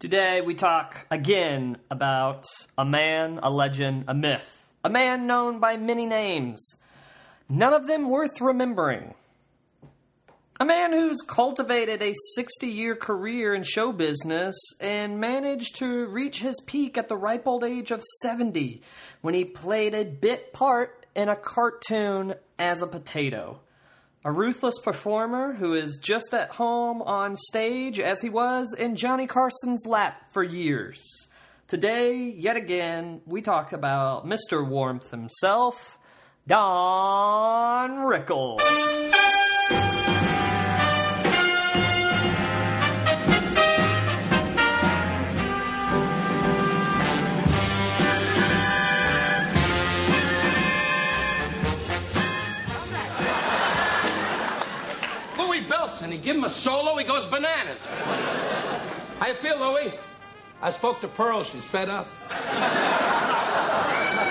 Today we talk again about a man, a legend, a myth. A man known by many names, none of them worth remembering. A man who's cultivated a 60 year career in show business and managed to reach his peak at the ripe old age of 70 when he played a bit part in a cartoon as a potato. A ruthless performer who is just at home on stage as he was in Johnny Carson's lap for years. Today, yet again, we talk about Mr. Warmth himself, Don Rickles. He give him a solo, he goes bananas. How you feel, Louis? I spoke to Pearl, she's fed up.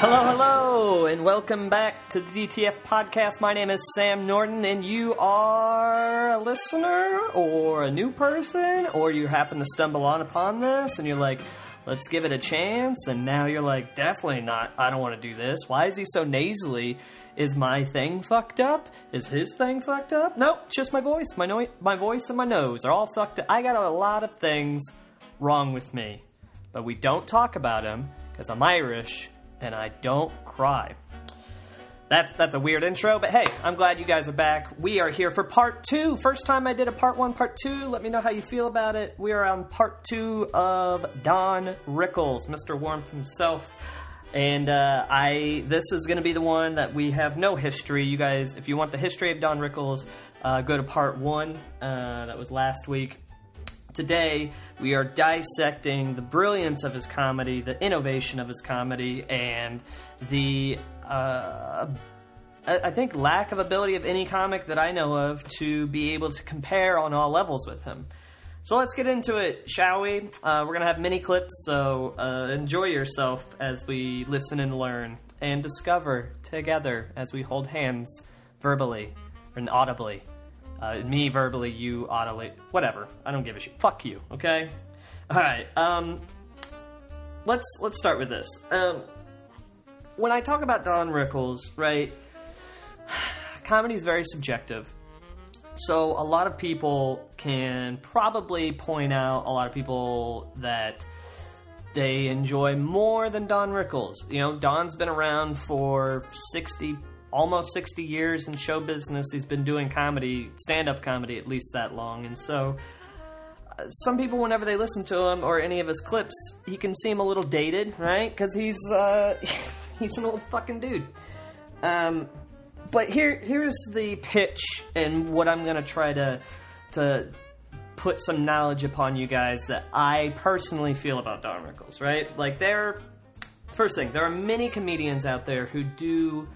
Hello, hello, and welcome back to the DTF podcast. My name is Sam Norton, and you are a listener or a new person, or you happen to stumble on upon this and you're like, let's give it a chance, and now you're like, definitely not, I don't want to do this. Why is he so nasally? Is my thing fucked up? Is his thing fucked up? Nope, it's just my voice. My, no- my voice and my nose are all fucked up. I got a lot of things wrong with me, but we don't talk about them because I'm Irish and I don't cry. That, that's a weird intro, but hey, I'm glad you guys are back. We are here for part two. First time I did a part one, part two. Let me know how you feel about it. We are on part two of Don Rickles, Mr. Warmth himself. And uh, I, this is going to be the one that we have no history. You guys, if you want the history of Don Rickles, uh, go to part one. Uh, that was last week. Today, we are dissecting the brilliance of his comedy, the innovation of his comedy, and the, uh, I I think, lack of ability of any comic that I know of to be able to compare on all levels with him. So let's get into it, shall we? Uh, we're going to have mini clips, so uh, enjoy yourself as we listen and learn and discover together as we hold hands verbally and audibly. Uh, me verbally, you audibly. Whatever. I don't give a shit. Fuck you. Okay. All right. Um, let's let's start with this. Um, when I talk about Don Rickles, right? Comedy is very subjective. So a lot of people can probably point out a lot of people that they enjoy more than Don Rickles. You know, Don's been around for 60 almost 60 years in show business. He's been doing comedy, stand-up comedy at least that long. And so uh, some people whenever they listen to him or any of his clips, he can seem a little dated, right? Cuz he's uh he's an old fucking dude. Um but here here's the pitch and what I'm gonna try to to put some knowledge upon you guys that I personally feel about Don Rickles, right? Like there first thing, there are many comedians out there who do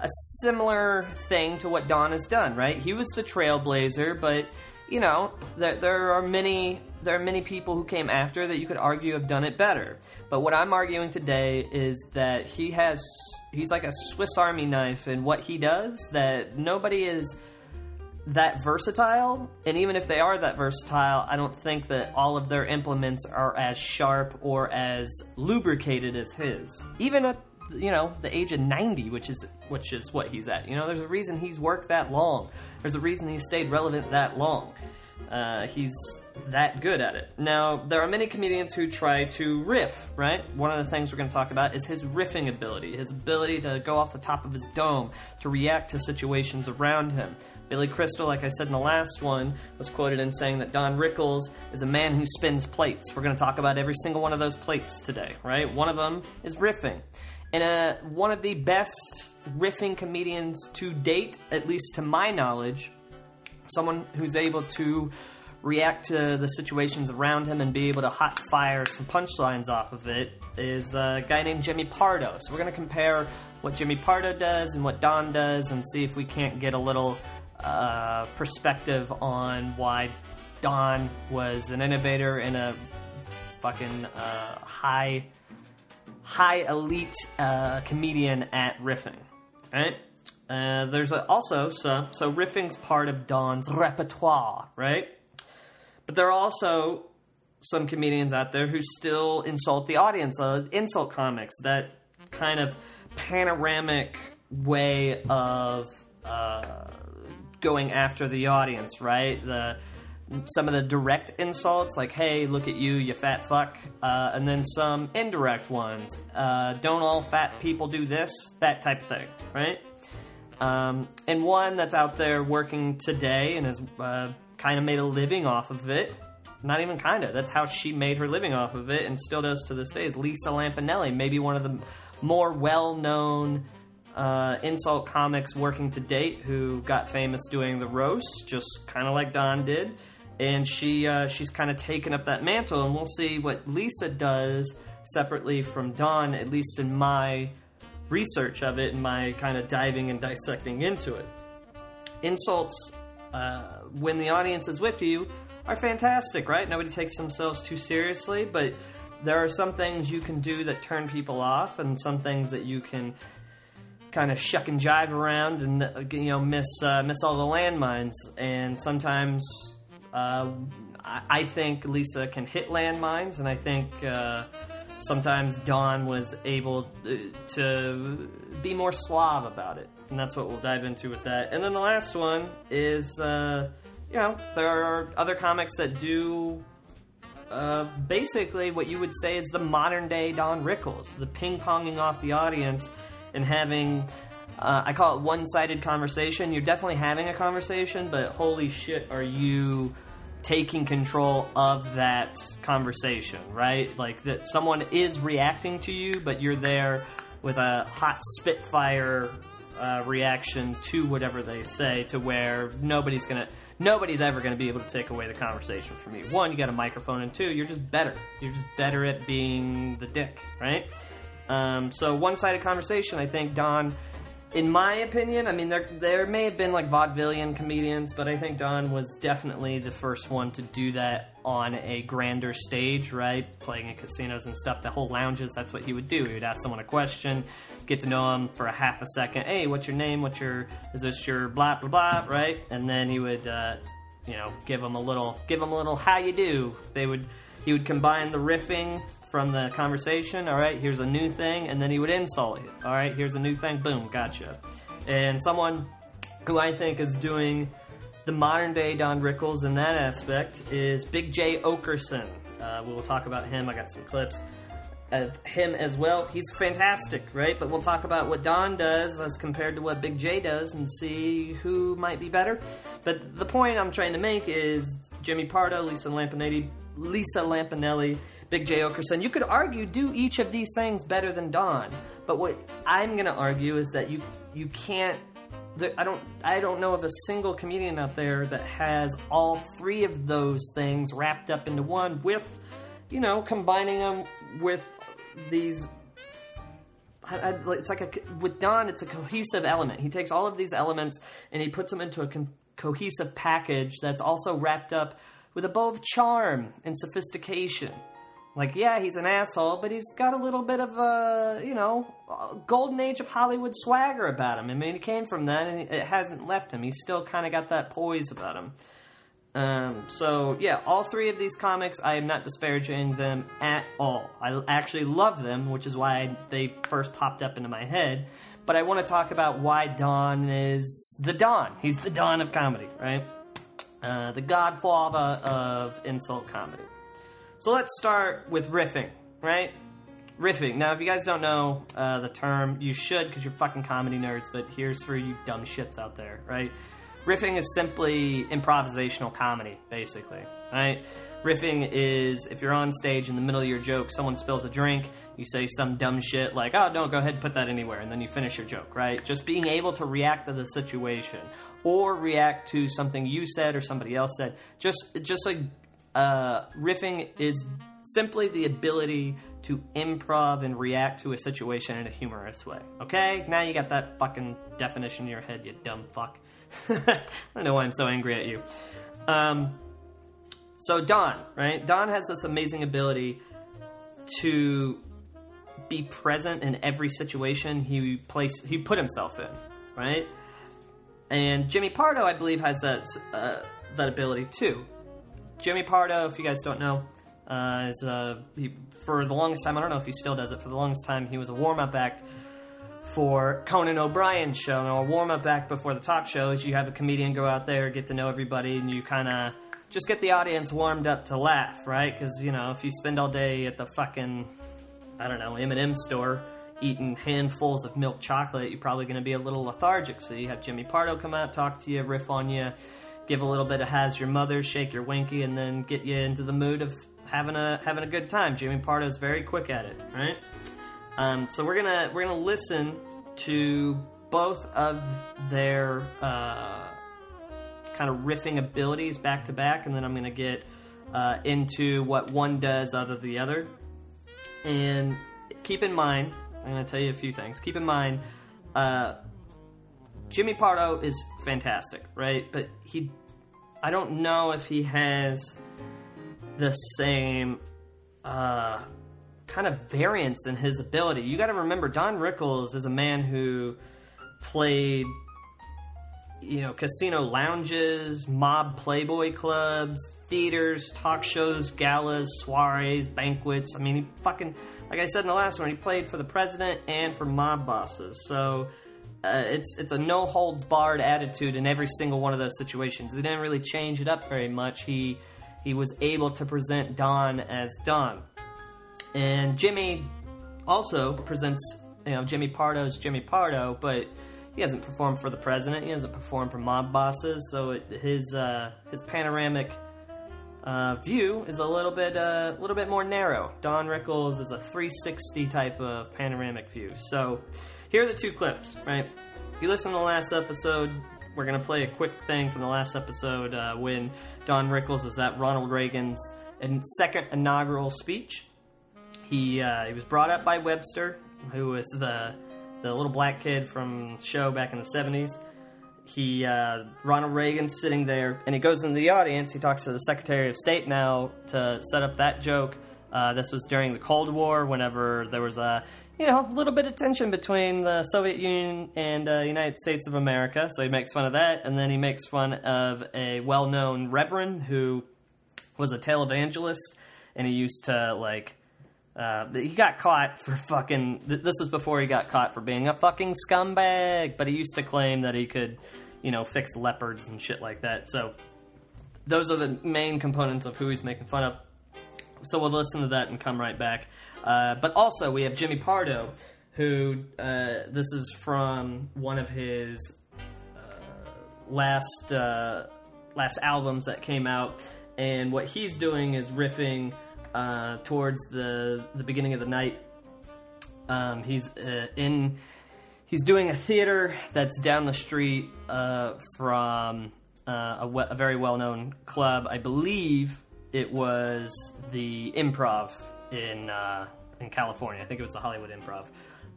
a similar thing to what Don has done, right? He was the trailblazer, but you know, there, there are many there are many people who came after that you could argue have done it better. But what I'm arguing today is that he has he's like a Swiss Army knife in what he does that nobody is that versatile. And even if they are that versatile i don't think that all of their implements are as sharp or as lubricated as his. Even at you know the age of 90 which is which is what he's at. You know there's a reason he's worked that long. There's a reason he's stayed relevant that long uh, he's that good at it. Now there are many comedians who try to riff right? One of the things we're going to talk about is his riffing ability his ability to go off the top of his dome to react to situations around him. Billy crystal like i said in the last one was quoted in saying that don rickles is a man who spins plates. We're going to talk about every single one of those plates today right? One of them is riffing. And uh, one of the best riffing comedians to date, at least to my knowledge, someone who's able to react to the situations around him and be able to hot fire some punchlines off of it is a guy named Jimmy Pardo. So we're going to compare what Jimmy Pardo does and what Don does and see if we can't get a little uh, perspective on why Don was an innovator and a fucking uh, high high elite uh, comedian at riffing, right? Uh, there's a, also so so riffing's part of Don's repertoire, right? But there are also some comedians out there who still insult the audience, uh, insult comics, that kind of panoramic way of uh, going after the audience, right? The some of the direct insults, like "Hey, look at you, you fat fuck," uh, and then some indirect ones, uh, "Don't all fat people do this?" That type of thing, right? Um, and one that's out there working today and has uh, kind of made a living off of it. Not even kind of. That's how she made her living off of it and still does to this day. Is Lisa Lampanelli, maybe one of the more well-known uh, insult comics working to date, who got famous doing the roast, just kind of like Don did. And she uh, she's kind of taken up that mantle, and we'll see what Lisa does separately from Don, at least in my research of it and my kind of diving and dissecting into it. Insults, uh, when the audience is with you, are fantastic, right? Nobody takes themselves too seriously, but there are some things you can do that turn people off, and some things that you can kind of shuck and jive around and uh, you know miss uh, miss all the landmines. And sometimes uh, I I think Lisa can hit landmines, and I think uh, sometimes Don was able uh, to be more suave about it, and that's what we'll dive into with that. And then the last one is, uh, you know, there are other comics that do uh, basically what you would say is the modern day Don Rickles, the ping ponging off the audience and having. Uh, I call it one-sided conversation. You're definitely having a conversation, but holy shit, are you taking control of that conversation, right? Like that someone is reacting to you, but you're there with a hot spitfire uh, reaction to whatever they say, to where nobody's gonna, nobody's ever gonna be able to take away the conversation from you. One, you got a microphone, and two, you're just better. You're just better at being the dick, right? Um, so one-sided conversation. I think Don in my opinion, I mean, there there may have been like vaudevillian comedians, but I think Don was definitely the first one to do that on a grander stage, right? Playing in casinos and stuff. The whole lounges, that's what he would do. He would ask someone a question, get to know him for a half a second. Hey, what's your name? What's your is this your blah blah blah, right? And then he would, uh, you know, give them a little, give them a little how you do. They would he would combine the riffing from the conversation. All right, here's a new thing, and then he would insult you. All right, here's a new thing. Boom, gotcha. And someone who I think is doing the modern day Don Rickles in that aspect is Big Jay Oakerson. Uh, we will talk about him. I got some clips of him as well. He's fantastic, right? But we'll talk about what Don does as compared to what Big Jay does and see who might be better. But the point I'm trying to make is Jimmy Pardo, Lisa Lampanelli, Lisa Lampanelli, Big Jay Oakerson. You could argue do each of these things better than Don, but what I'm going to argue is that you you can't. I don't. I don't know of a single comedian out there that has all three of those things wrapped up into one. With, you know, combining them with these I, I, it's like a with Don, it's a cohesive element. He takes all of these elements and he puts them into a co- cohesive package that's also wrapped up with a bow of charm and sophistication. Like, yeah, he's an asshole, but he's got a little bit of a, you know, golden age of Hollywood swagger about him. I mean, he came from that, and it hasn't left him. He's still kind of got that poise about him. Um, so yeah, all three of these comics, I am not disparaging them at all. I actually love them, which is why they first popped up into my head. But I want to talk about why Don is the Don. He's the Don of comedy, right? Uh, the godfather of insult comedy. So let's start with riffing, right? Riffing. Now, if you guys don't know uh, the term, you should because you're fucking comedy nerds, but here's for you dumb shits out there, right? Riffing is simply improvisational comedy, basically, right? Riffing is if you're on stage in the middle of your joke, someone spills a drink, you say some dumb shit like, oh, don't go ahead and put that anywhere, and then you finish your joke, right? Just being able to react to the situation or react to something you said or somebody else said. Just, just like uh, riffing is simply the ability to improv and react to a situation in a humorous way. Okay? Now you got that fucking definition in your head, you dumb fuck. I don't know why I'm so angry at you. Um, so Don, right? Don has this amazing ability to be present in every situation he place he put himself in, right? And Jimmy Pardo, I believe, has that uh, that ability too. Jimmy Pardo, if you guys don't know, Uh, is uh, he, for the longest time, I don't know if he still does it. For the longest time, he was a warm up act for Conan O'Brien's show. Now, a warm up act before the talk show is you have a comedian go out there, get to know everybody, and you kind of just get the audience warmed up to laugh, right? Because you know, if you spend all day at the fucking I don't know M&M store eating handfuls of milk chocolate, you're probably going to be a little lethargic. So you have Jimmy Pardo come out, talk to you, riff on you, give a little bit of "Has Your Mother," shake your winky, and then get you into the mood of having a having a good time. Jimmy Pardo's very quick at it, right? Um, so we're gonna we're gonna listen to both of their uh, kind of riffing abilities back to back, and then I'm gonna get uh, into what one does out of the other. And keep in mind, I'm gonna tell you a few things. Keep in mind, uh, Jimmy Pardo is fantastic, right? But he, I don't know if he has the same uh, kind of variance in his ability. You got to remember, Don Rickles is a man who played, you know, casino lounges, mob playboy clubs, theaters, talk shows, galas, soirees, banquets. I mean, he fucking, like I said in the last one, he played for the president and for mob bosses. So. Uh, it's it's a no holds barred attitude in every single one of those situations. They didn't really change it up very much. He he was able to present Don as Don. And Jimmy also presents, you know, Jimmy Pardo's Jimmy Pardo, but he hasn't performed for the president. He hasn't performed for mob bosses, so it, his uh, his panoramic uh, view is a little bit uh, a little bit more narrow. Don Rickles is a 360 type of panoramic view. So here are the two clips. Right, if you listen to the last episode, we're gonna play a quick thing from the last episode uh, when Don Rickles is at Ronald Reagan's second inaugural speech. He uh, he was brought up by Webster, who was the the little black kid from show back in the seventies. He uh, Ronald Reagan's sitting there, and he goes into the audience. He talks to the Secretary of State now to set up that joke. Uh, this was during the Cold War, whenever there was a you know a little bit of tension between the Soviet Union and uh, United States of America. So he makes fun of that, and then he makes fun of a well-known reverend who was a televangelist, and he used to like uh, he got caught for fucking. This was before he got caught for being a fucking scumbag, but he used to claim that he could, you know, fix leopards and shit like that. So, those are the main components of who he's making fun of. So, we'll listen to that and come right back. Uh, but also, we have Jimmy Pardo, who uh, this is from one of his uh, last uh, last albums that came out, and what he's doing is riffing uh, towards the the beginning of the night. Um, he's uh, in. He's doing a theater that's down the street uh, from uh, a, we- a, very well known club. I believe it was the Improv in uh, in California. I think it was the Hollywood Improv.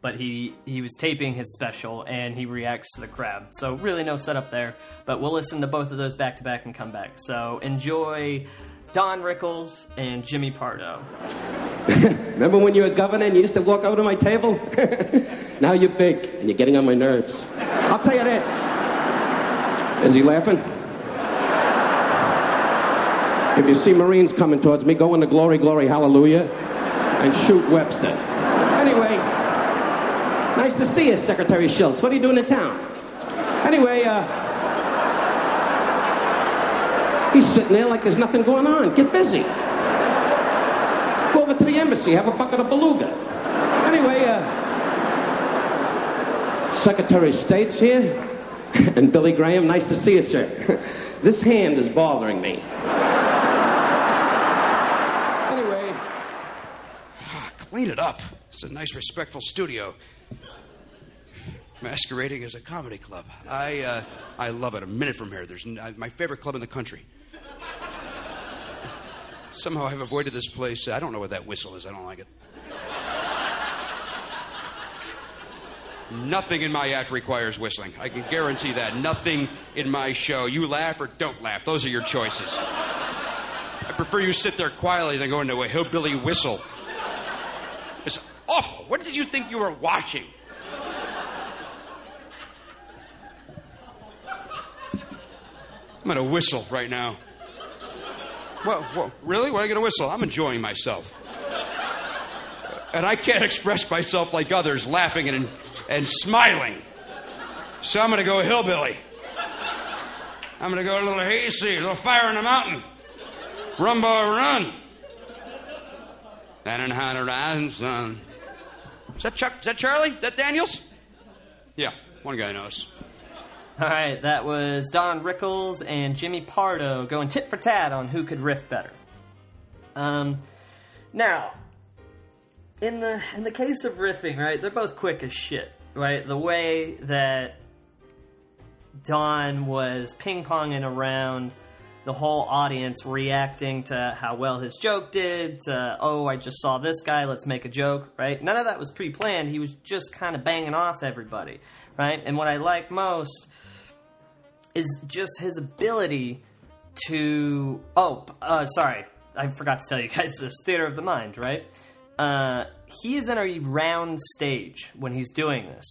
But he, he was taping his special and he reacts to the crowd. So, really, no setup there. But we'll listen to both of those back to back and come back. So, enjoy Don Rickles, and Jimmy Pardo. Remember when you were governor and you used to walk over to my table? now you're big and you're getting on my nerves. I'll tell you this. Is he laughing? If you see Marines coming towards me, go into glory, glory, hallelujah, and shoot Webster. Anyway, nice to see you, Secretary Shultz. What are you doing in town? Anyway, uh, He's sitting there like there's nothing going on. Get busy. Go over to the embassy, have a bucket of beluga. Anyway, uh, Secretary of State's here, and Billy Graham, nice to see you, sir. this hand is bothering me. anyway. Ah, clean it up. It's a nice, respectful studio masquerading as a comedy club. I, uh, I love it. A minute from here, there's uh, my favorite club in the country. Somehow I've avoided this place. I don't know what that whistle is. I don't like it. Nothing in my act requires whistling. I can guarantee that. Nothing in my show. You laugh or don't laugh. Those are your choices. I prefer you sit there quietly than go into a hillbilly whistle. It's awful. What did you think you were watching? I'm going to whistle right now. Well, well, really? Why are you going to whistle? I'm enjoying myself. And I can't express myself like others, laughing and, and smiling. So I'm going to go hillbilly. I'm going to go a little hazy, a little fire in the mountain. Run, boy, run. And how to rise sun. Is that Chuck? Is that Charlie? Is that Daniels? Yeah, one guy knows. All right, that was Don Rickles and Jimmy Pardo going tit for tat on who could riff better. Um, now, in the in the case of riffing, right, they're both quick as shit, right? The way that Don was ping ponging around the whole audience, reacting to how well his joke did, to, oh, I just saw this guy, let's make a joke, right? None of that was pre planned. He was just kind of banging off everybody, right? And what I like most is just his ability to. Oh, uh, sorry. I forgot to tell you guys this. Theater of the Mind, right? Uh, he is in a round stage when he's doing this.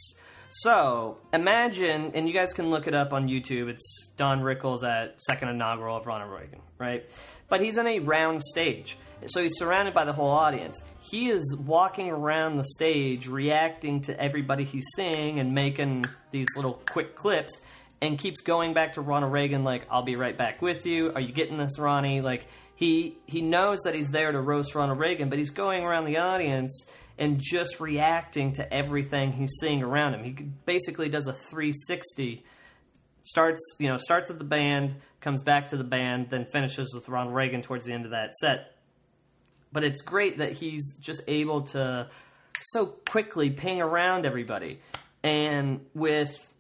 So imagine, and you guys can look it up on YouTube. It's Don Rickles at second inaugural of Ronald Reagan, right? But he's in a round stage, so he's surrounded by the whole audience. He is walking around the stage, reacting to everybody he's seeing, and making these little quick clips, and keeps going back to Ronald Reagan, like, "I'll be right back with you. Are you getting this, Ronnie?" Like he he knows that he's there to roast Ronald Reagan, but he's going around the audience and just reacting to everything he's seeing around him. He basically does a 360. Starts, you know, starts with the band, comes back to the band, then finishes with Ronald Reagan towards the end of that set. But it's great that he's just able to so quickly ping around everybody. And with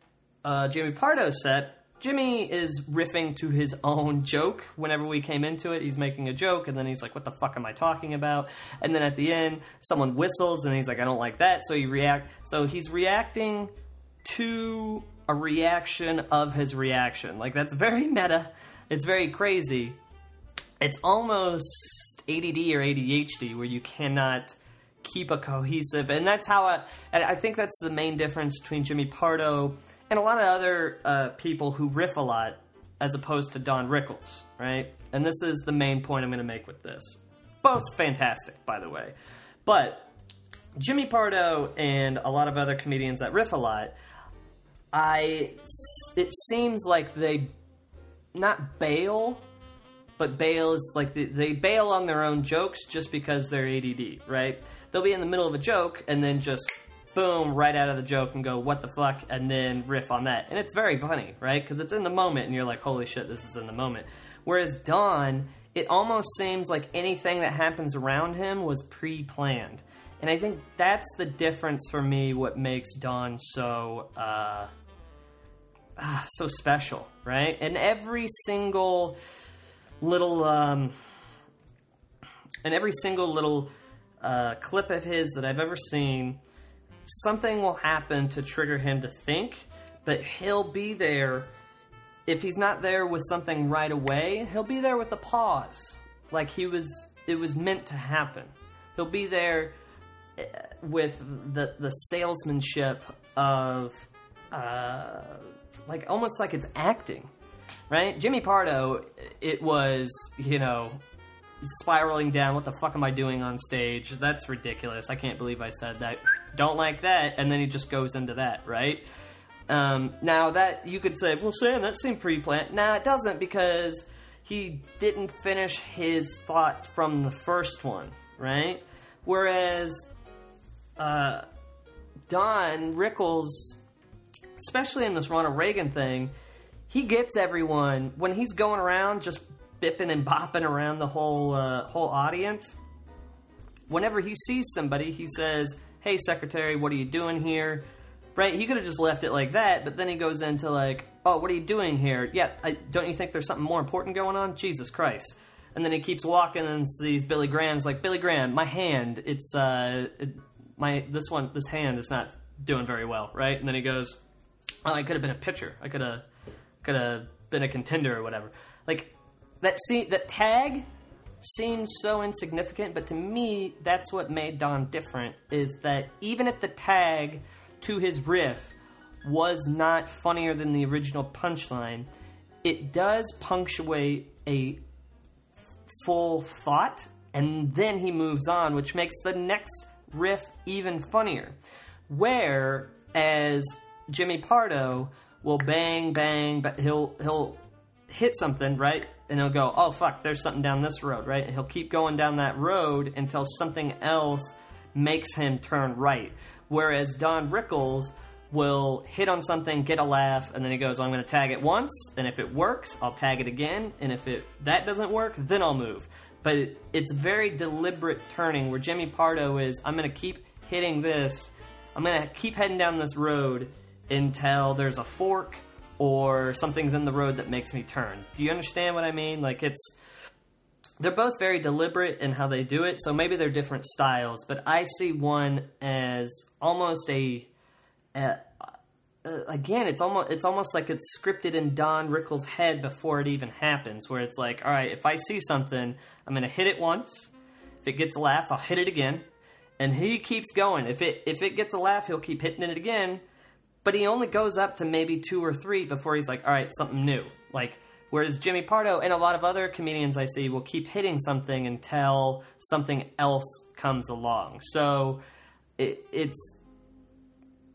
uh, Jimmy Pardo set, Jimmy is riffing to his own joke. Whenever we came into it, he's making a joke, and then he's like, "What the fuck am I talking about?" And then at the end, someone whistles, and he's like, "I don't like that." So he react. So he's reacting to a reaction of his reaction. Like that's very meta. It's very crazy. It's almost ADD or ADHD, where you cannot keep a cohesive, and that's how I. I think that's the main difference between Jimmy Pardo and a lot of other uh, people who riff a lot as opposed to Don Rickles, right? And this is the main point I'm going to make with this. Both fantastic, by the way. But Jimmy Pardo and a lot of other comedians that riff a lot, I it seems like they not bail, but bail is like they, they bail on their own jokes just because they're ADD, right? They'll be in the middle of a joke and then just boom, right out of the joke and go, what the fuck, and then riff on that. And it's very funny, right? Because it's in the moment and you're like, holy shit, this is in the moment. Whereas Don, it almost seems like anything that happens around him was pre planned. And I think that's the difference for me, what makes Don so, uh, ah, so special, right? And every single little, um, and every single little uh, clip of his that I've ever seen, something will happen to trigger him to think, but he'll be there. If he's not there with something right away, he'll be there with a pause. Like he was, it was meant to happen. He'll be there eh, with the the salesmanship of, uh, like almost like it's acting, right? Jimmy Pardo, it was you know spiraling down. What the fuck am I doing on stage? That's ridiculous. I can't believe I said that. Don't like that. And then he just goes into that, right? Um, now that you could say, well, Sam, that seemed pre-planned. Nah, it doesn't because he didn't finish his thought from the first one, right? Whereas uh, Don Rickles, especially in this Ronald Reagan thing, he gets everyone when he's going around just bipping and bopping around the whole uh, whole audience. Whenever he sees somebody, he says, "Hey, secretary, what are you doing here?" Right? He could have just left it like that, but then he goes into like, "Oh, what are you doing here?" Yeah, I, don't you think there's something more important going on? Jesus Christ! And then he keeps walking and sees Billy Graham's like, "Billy Graham, my hand, it's uh, it, my this one, this hand is not doing very well, right?" And then he goes, "Oh, I could have been a pitcher. I could have, could have been a contender or whatever." Like that that tag seems so insignificant, but to me, that's what made Don different. Is that even if the tag to his riff was not funnier than the original punchline, it does punctuate a full thought, and then he moves on, which makes the next riff even funnier. Where as Jimmy Pardo will bang bang, but he'll he'll hit something right, and he'll go, oh fuck, there's something down this road, right? And he'll keep going down that road until something else makes him turn right. Whereas Don Rickles will hit on something, get a laugh, and then he goes, oh, I'm going to tag it once, and if it works, I'll tag it again, and if it that doesn't work, then I'll move. But it, it's very deliberate turning where Jimmy Pardo is, I'm going to keep hitting this, I'm going to keep heading down this road until there's a fork or something's in the road that makes me turn. Do you understand what I mean? Like it's they're both very deliberate in how they do it, so maybe they're different styles, but I see one as almost a, a uh, again, it's almost it's almost like it's scripted in Don Rickles' head before it even happens, where it's like, all right, if I see something, I'm gonna hit it once. If it gets a laugh, I'll hit it again, and he keeps going. If it if it gets a laugh, he'll keep hitting it again, but he only goes up to maybe two or three before he's like, all right, something new. Like whereas Jimmy Pardo and a lot of other comedians I see will keep hitting something until something else comes along. So it, it's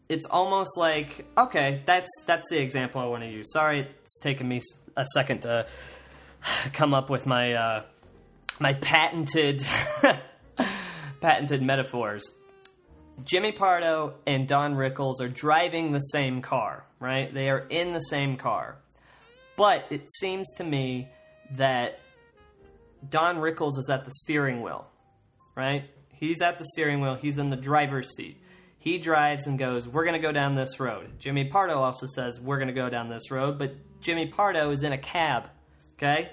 it's almost like okay, that's that's the example I want to use. Sorry, it's taken me a second to come up with my uh, my patented patented metaphors. Jimmy Pardo and Don Rickles are driving the same car, right? They are in the same car. But it seems to me that Don Rickles is at the steering wheel, right? He's at the steering wheel, he's in the driver's seat. He drives and goes, We're going to go down this road. Jimmy Pardo also says, We're going to go down this road, but Jimmy Pardo is in a cab, okay?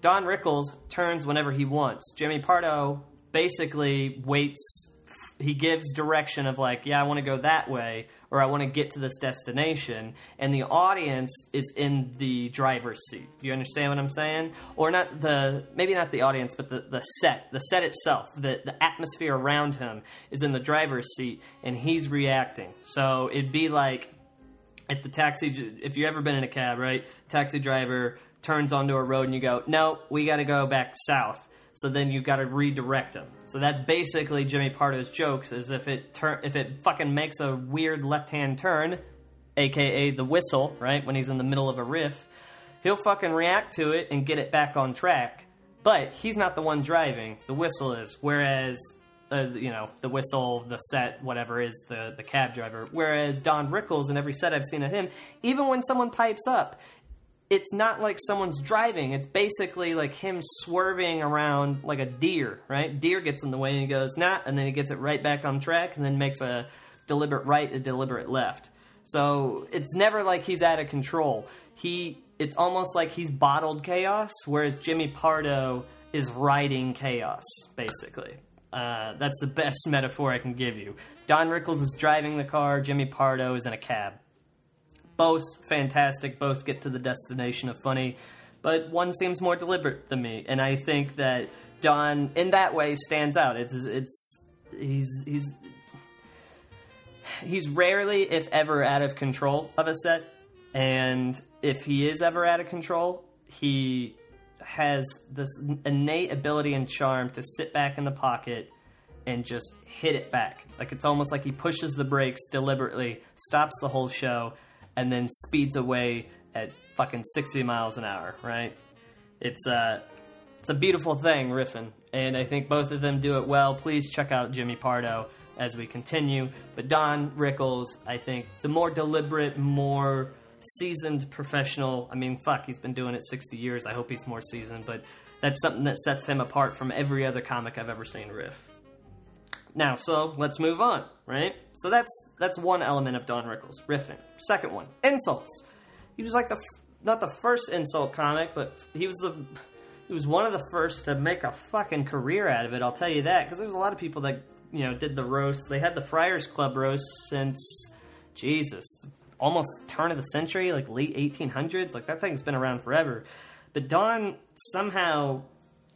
Don Rickles turns whenever he wants. Jimmy Pardo basically waits he gives direction of like, yeah, I want to go that way, or I want to get to this destination, and the audience is in the driver's seat. Do you understand what I'm saying? Or not the maybe not the audience, but the, the set, the set itself, the the atmosphere around him is in the driver's seat, and he's reacting. So it'd be like if the taxi, if you've ever been in a cab, right? Taxi driver turns onto a road, and you go, no, we got to go back south so then you got to redirect them. So that's basically Jimmy Pardo's jokes. Is if it turn if it fucking makes a weird left hand turn, aka the whistle, right when he's in the middle of a riff, he'll fucking react to it and get it back on track. But he's not the one driving. The whistle is. Whereas uh, you know, the whistle, the set, whatever is the, the cab driver. Whereas Don Rickles, in every set I've seen of him, even when someone pipes up, it's not like someone's driving. It's basically like him swerving around like a deer, right? Deer gets in the way and he goes, nah, and then he gets it right back on track and then makes a deliberate right, a deliberate left. So it's never like he's out of control. He, it's almost like he's bottled chaos, whereas Jimmy Pardo is riding chaos, basically. Uh, that's the best metaphor I can give you. Don Rickles is driving the car, Jimmy Pardo is in a cab both fantastic, both get to the destination of funny, but one seems more deliberate than me, and I think that Don, in that way, stands out. It's it's he's he's he's rarely, if ever, out of control of a set, and if he is ever out of control, he has this innate ability and charm to sit back in the pocket and just hit it back. Like it's almost like he pushes the brakes deliberately, stops the whole show, and then speeds away at fucking 60 miles an hour, right? It's uh it's a beautiful thing riffing, and I think both of them do it well. Please check out Jimmy Pardo as we continue. But Don Rickles, I think the more deliberate, more seasoned professional. I mean, fuck, he's been doing it 60 years. I hope he's more seasoned, but that's something that sets him apart from every other comic I've ever seen riff. Now, so let's move on, right? So that's that's one element of Don Rickles riffing. Second one, insults. He was like the not the first insult comic, but he was the he was one of the first to make a fucking career out of it. I'll tell you that because there's a lot of people that you know did the roast. They had the Friars Club roast since Jesus, almost turn of the century, like late 1800s. Like that thing's been around forever. But Don somehow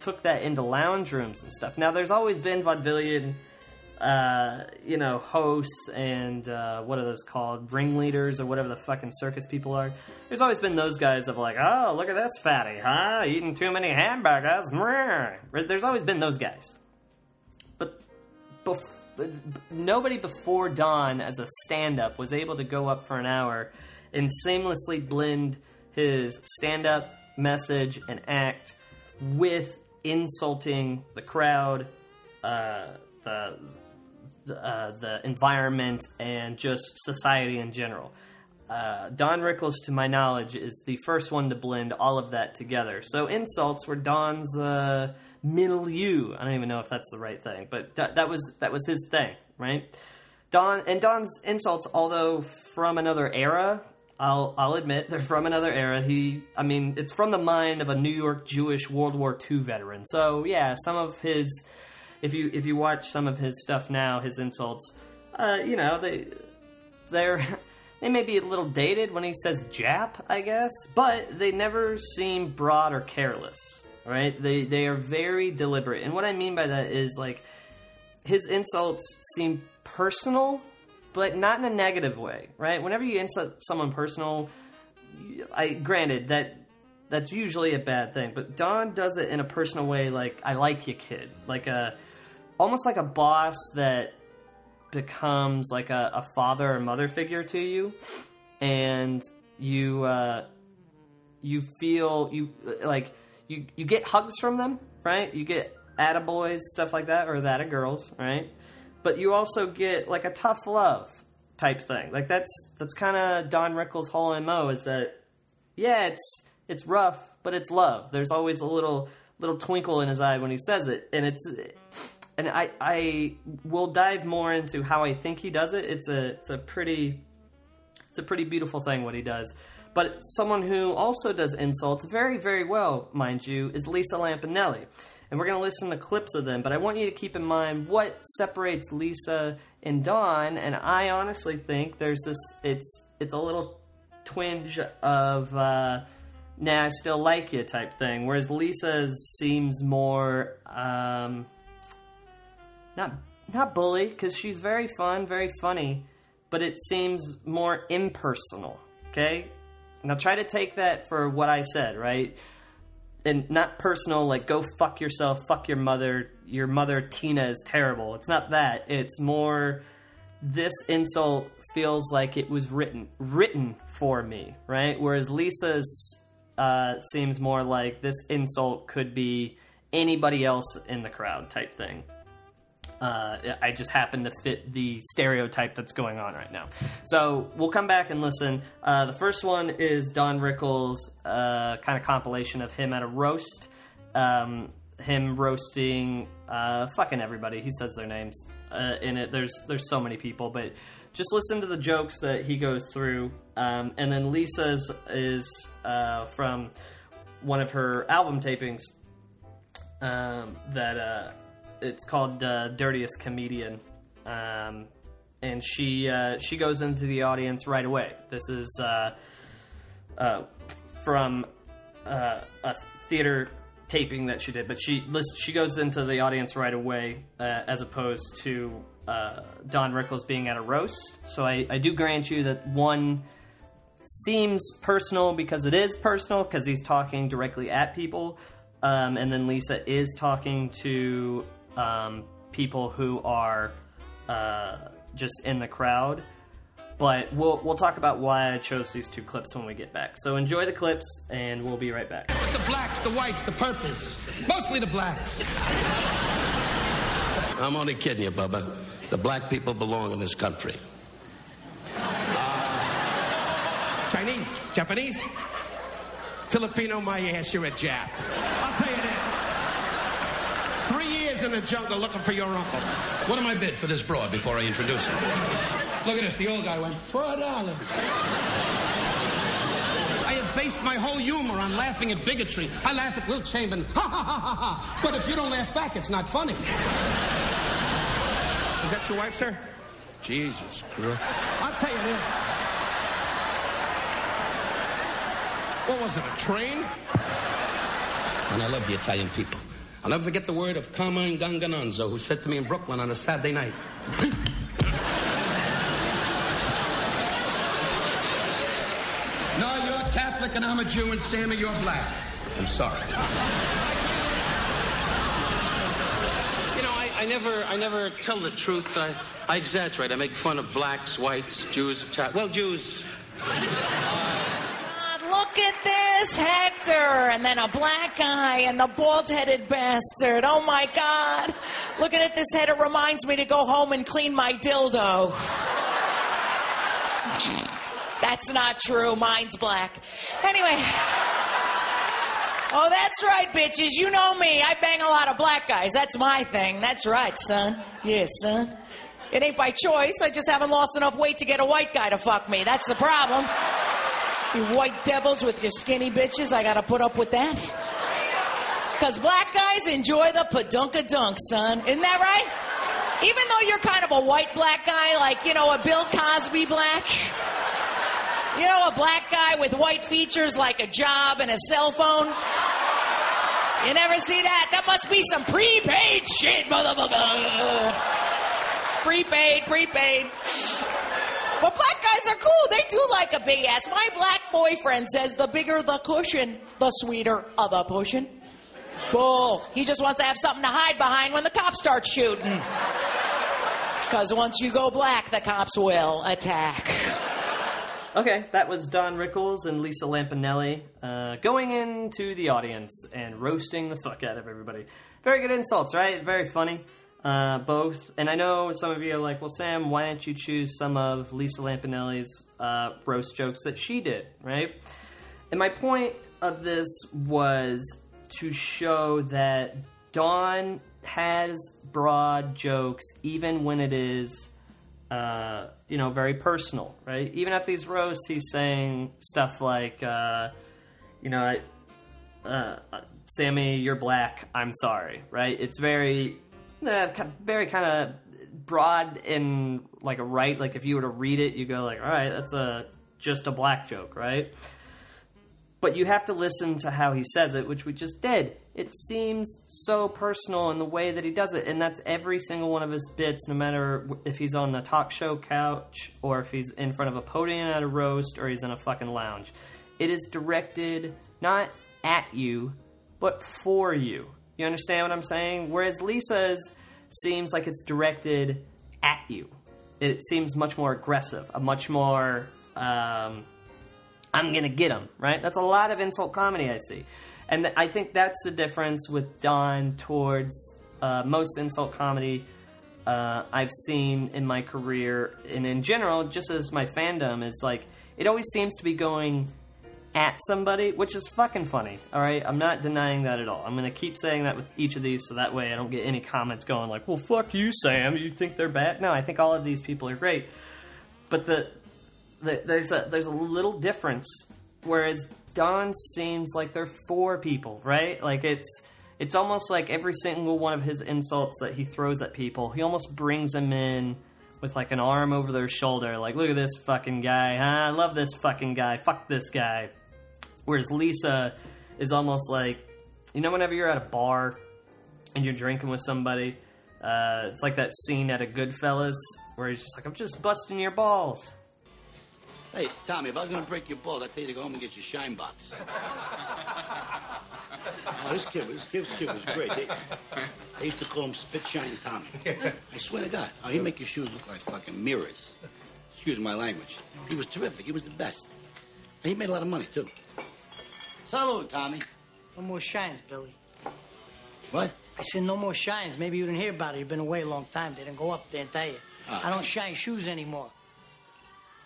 took that into lounge rooms and stuff. Now there's always been vaudevillian uh, you know, hosts and uh, what are those called? Ringleaders or whatever the fucking circus people are. There's always been those guys of like, oh, look at this fatty, huh? Eating too many hamburgers. There's always been those guys. But bef- nobody before Don as a stand up was able to go up for an hour and seamlessly blend his stand up message and act with insulting the crowd, uh, the the, uh, the environment, and just society in general. Uh, Don Rickles, to my knowledge, is the first one to blend all of that together. So insults were Don's uh, milieu. I don't even know if that's the right thing, but that, that was that was his thing, right? Don and Don's insults, although from another era, I'll I'll admit they're from another era. He, I mean, it's from the mind of a New York Jewish World War II veteran. So yeah, some of his, if you if you watch some of his stuff now, his insults, uh, you know they they're they may be a little dated when he says Jap, I guess, but they never seem broad or careless. Right? They they are very deliberate, and what I mean by that is like his insults seem personal but not in a negative way, right? Whenever you insult someone personal, I granted that that's usually a bad thing, but Don does it in a personal way, like I like you, kid, like a almost like a boss that becomes like a, a father or mother figure to you, and you uh, you feel you like you you get hugs from them, right? You get attaboys, stuff like that, or that of girls, right? but you also get like a tough love type thing. Like that's that's kind of Don Rickles' whole mo is that yeah, it's it's rough, but it's love. There's always a little little twinkle in his eye when he says it, and it's and I I will dive more into how I think he does it. It's a it's a pretty it's a pretty beautiful thing what he does. But someone who also does insults very very well, mind you, is Lisa Lampanelli and we're going to listen to clips of them. But I want you to keep in mind what separates Lisa and Don. And I honestly think there's this. It's it's a little twinge of uh, "Nah, I still like you" type thing, whereas Lisa's seems more um, not not bully because she's very fun, very funny, but it seems more impersonal. Okay, now try to take that for what I said, right? and not personal like go fuck yourself fuck your mother your mother tina is terrible it's not that it's more this insult feels like it was written written for me right whereas lisa's uh, seems more like this insult could be anybody else in the crowd type thing uh, I just happen to fit the stereotype that's going on right now. So we'll come back and listen. Uh, the first one is Don Rickles' uh, kind of compilation of him at a roast. Um, him roasting uh, fucking everybody. He says their names uh, in it. There's there's so many people, but just listen to the jokes that he goes through. Um, and then Lisa's is uh, from one of her album tapings um, that it's called uh, Dirtiest Comedian, um, and she uh, she goes into the audience right away. This is uh, uh from uh, a theater taping that she did, but she she goes into the audience right away as opposed to Don Rickles being at a roast. So I, I do grant you that one seems personal because it is personal because he's talking directly at people. Um, and then Lisa is talking to um, people who are uh, just in the crowd. But we'll we'll talk about why I chose these two clips when we get back. So enjoy the clips, and we'll be right back. The blacks, the whites, the purples, mostly the blacks. I'm only kidding you, Bubba. The black people belong in this country. Uh, Chinese, Japanese, Filipino, my ass, you're a Jap. I'll tell you this in the jungle looking for your uncle. What am I bid for this broad before I introduce him? Look at this. The old guy went, four dollars. I have based my whole humor on laughing at bigotry. I laugh at Wilt Chamberlain. Ha ha ha ha ha. But if you don't laugh back, it's not funny. Is that your wife, sir? Jesus Christ. I'll tell you this. What was it, a train? And I love the Italian people. I'll never forget the word of Carmine Ganganonzo, who said to me in Brooklyn on a Saturday night. no, you're Catholic and I'm a Jew, and Sammy, you're black. I'm sorry. You know, I, I never, I never tell the truth. I, I exaggerate. I make fun of blacks, whites, Jews, Italians. Well, Jews. Look at this, Hector, and then a black guy and the bald-headed bastard. Oh my God! Looking at this head, it reminds me to go home and clean my dildo. That's not true. Mine's black. Anyway. Oh, that's right, bitches. You know me. I bang a lot of black guys. That's my thing. That's right, son. Yes, son. It ain't by choice. I just haven't lost enough weight to get a white guy to fuck me. That's the problem. You white devils with your skinny bitches, I gotta put up with that. Because black guys enjoy the padunka dunk, son. Isn't that right? Even though you're kind of a white black guy, like, you know, a Bill Cosby black. You know, a black guy with white features like a job and a cell phone. You never see that? That must be some prepaid shit, motherfucker. Prepaid, prepaid. But black guys are cool. They do like a big ass. My black boyfriend says the bigger the cushion, the sweeter of the pushing. Bull. He just wants to have something to hide behind when the cops start shooting. Because once you go black, the cops will attack. Okay, that was Don Rickles and Lisa Lampanelli uh, going into the audience and roasting the fuck out of everybody. Very good insults, right? Very funny, uh, both. And I know some of you are like, well, Sam, why don't you choose some of Lisa Lampanelli's uh, roast jokes that she did, right? And my point of this was to show that Don has broad jokes even when it is uh, you know, very personal, right? Even at these roasts, he's saying stuff like, uh, you know, uh, Sammy, you're black. I'm sorry, right? It's very, uh, very kind of broad in like a right. Like if you were to read it, you go like, all right, that's a just a black joke, right? But you have to listen to how he says it, which we just did. It seems so personal in the way that he does it, and that's every single one of his bits, no matter if he's on a talk show couch or if he's in front of a podium at a roast or he's in a fucking lounge. It is directed not at you, but for you. You understand what I'm saying? Whereas Lisa's seems like it's directed at you. It seems much more aggressive, a much more um, I'm gonna get him, right? That's a lot of insult comedy I see. And th- I think that's the difference with Don towards uh, most insult comedy uh, I've seen in my career. And in general, just as my fandom is like, it always seems to be going at somebody, which is fucking funny, alright? I'm not denying that at all. I'm gonna keep saying that with each of these so that way I don't get any comments going like, well, fuck you, Sam. You think they're bad? No, I think all of these people are great. But the there's a there's a little difference. Whereas Don seems like they're four people, right? Like it's it's almost like every single one of his insults that he throws at people, he almost brings them in with like an arm over their shoulder, like look at this fucking guy, huh? I love this fucking guy, fuck this guy. Whereas Lisa is almost like, you know, whenever you're at a bar and you're drinking with somebody, uh, it's like that scene at a Goodfellas where he's just like, I'm just busting your balls. Hey, Tommy, if I was going to break your balls, I'd tell you to go home and get your shine box. oh, this kid, this kid, this kid was great. They, they used to call him Spit Shine Tommy. I swear to God. Oh, he'd make your shoes look like fucking mirrors. Excuse my language. He was terrific. He was the best. And he made a lot of money, too. Salute, Tommy. No more shines, Billy. What? I said no more shines. Maybe you didn't hear about it. You've been away a long time. They didn't go up there and tell you. Ah. I don't shine shoes anymore.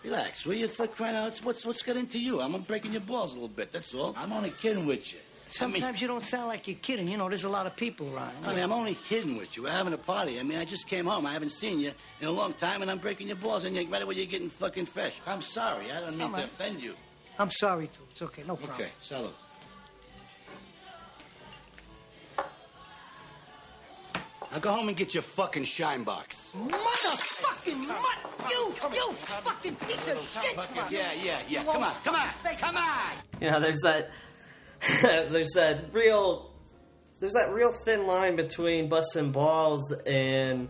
Relax, will you? For crying out, what's what's got into you? I'm breaking your balls a little bit. That's all. I'm only kidding with you. Sometimes you don't sound like you're kidding. You know, there's a lot of people around. I mean, I'm only kidding with you. We're having a party. I mean, I just came home. I haven't seen you in a long time, and I'm breaking your balls, and you're right away you're getting fucking fresh. I'm sorry. I don't mean Come to on. offend you. I'm sorry, too. It's okay. No problem. Okay, salute. Now go home and get your fucking shine box. Motherfucking mutt! You, you fucking piece of shit! Yeah, yeah, yeah. Come on, come on, come on. You know, there's that there's that real there's that real thin line between busting balls and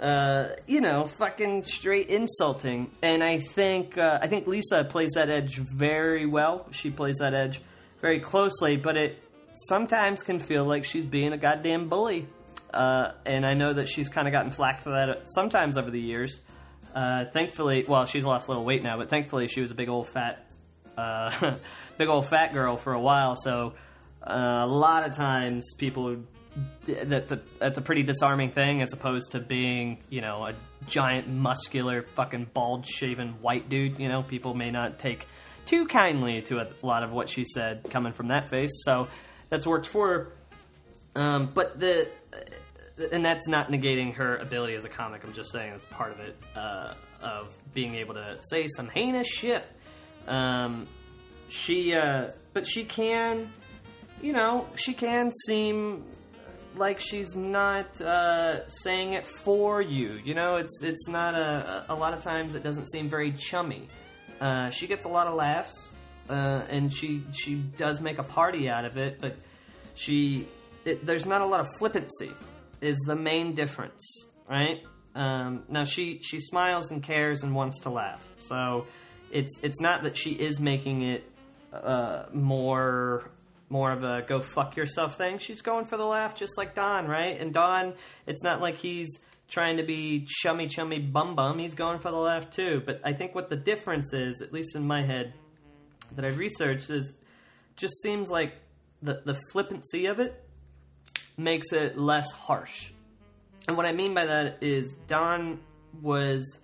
uh, you know, fucking straight insulting. And I think uh, I think Lisa plays that edge very well. She plays that edge very closely, but it sometimes can feel like she's being a goddamn bully. Uh, and I know that she's kind of gotten flack for that sometimes over the years. Uh, thankfully, well, she's lost a little weight now, but thankfully she was a big old fat, uh, big old fat girl for a while. So uh, a lot of times people would that's a that's a pretty disarming thing as opposed to being you know a giant muscular fucking bald shaven white dude you know? People may not take too kindly to a lot of what she said coming from that face so that's worked for her. Um, but the and that's not negating her ability as a comic i'm just saying it's part of it uh, of being able to say some heinous shit. Um, she uh, but she can you know she can seem like she's not uh, saying it for you. You know, it's it's not a a lot of times it doesn't seem very chummy. Uh, she gets a lot of laughs, uh, and she she does make a party out of it, but she it, there's not a lot of flippancy. Is the main difference, right? Um, now she she smiles and cares and wants to laugh, so it's it's not that she is making it uh, more more of a go fuck yourself thing. She's going for the laugh, just like Don, right? And Don, it's not like he's trying to be chummy, chummy bum bum. He's going for the laugh too. But I think what the difference is, at least in my head, that I've researched, is just seems like the the flippancy of it makes it less harsh. And what I mean by that is Don was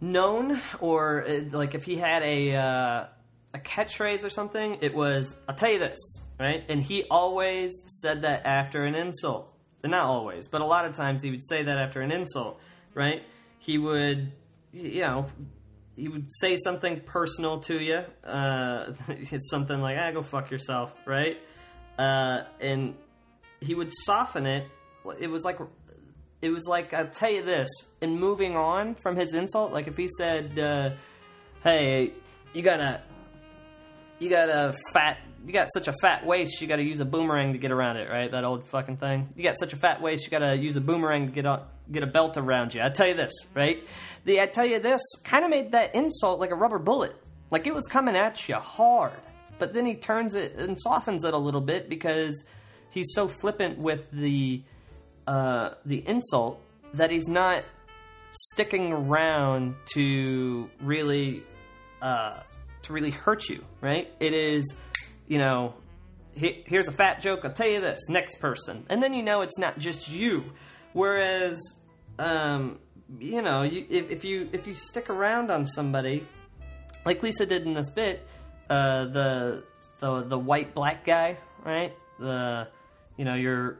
known, or uh, like if he had a uh, a catchphrase or something, it was "I'll tell you this," right? And he always said that after an insult. And not always, but a lot of times he would say that after an insult, right? He would, you know, he would say something personal to you. Uh, it's something like, "Ah, go fuck yourself," right? Uh, and he would soften it. It was like it was like I'll tell you this. and moving on from his insult, like if he said, uh, "Hey, you gotta, you got a fat, you got such a fat waist, you got to use a boomerang to get around it," right? That old fucking thing. You got such a fat waist, you got to use a boomerang to get a, get a belt around you. I tell you this, right? The I tell you this kind of made that insult like a rubber bullet, like it was coming at you hard. But then he turns it and softens it a little bit because he's so flippant with the uh, the insult that he's not sticking around to really uh, to really hurt you, right? It is, you know, he, here's a fat joke. I'll tell you this. Next person, and then you know it's not just you. Whereas, um, you know, you, if, if you if you stick around on somebody, like Lisa did in this bit, uh, the the the white black guy, right? The you know your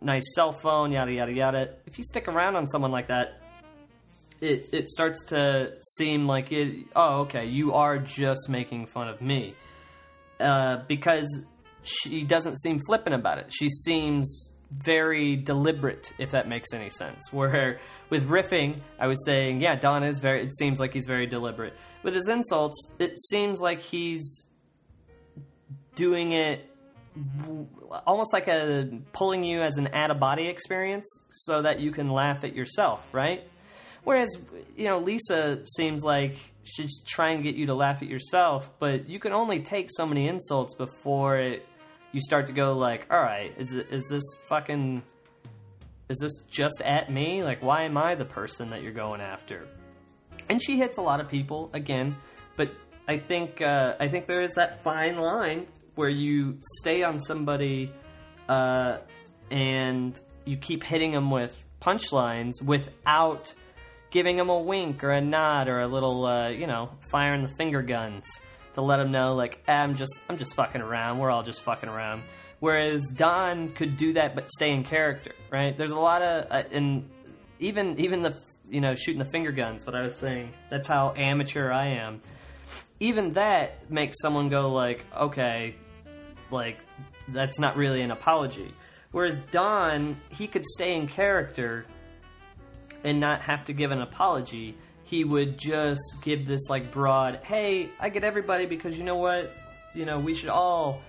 nice cell phone, yada yada yada. If you stick around on someone like that, it it starts to seem like it. Oh, okay, you are just making fun of me, uh, because she doesn't seem flippant about it. She seems very deliberate, if that makes any sense. Where with riffing, I was saying, yeah, Don is very. It seems like he's very deliberate. With his insults, it seems like he's doing it almost like a pulling you as an out of body experience so that you can laugh at yourself, right? Whereas, you know, Lisa seems like she's trying to get you to laugh at yourself, but you can only take so many insults before it, you start to go like, all right, is is this fucking is this just at me? Like, why am I the person that you're going after? And she hits a lot of people again, but I think uh, I think there is that fine line where you stay on somebody uh, and you keep hitting them with punchlines without giving him a wink or a nod or a little, uh, you know, firing the finger guns to let him know, like, eh, I'm just, I'm just fucking around. We're all just fucking around. Whereas Don could do that, but stay in character, right? There's a lot of, uh, and even, even the, you know, shooting the finger guns. What I was saying, that's how amateur I am. Even that makes someone go like, okay, like that's not really an apology. Whereas Don, he could stay in character and not have to give an apology. He would just give this like broad, "Hey, I get everybody because you know what? You know, we should all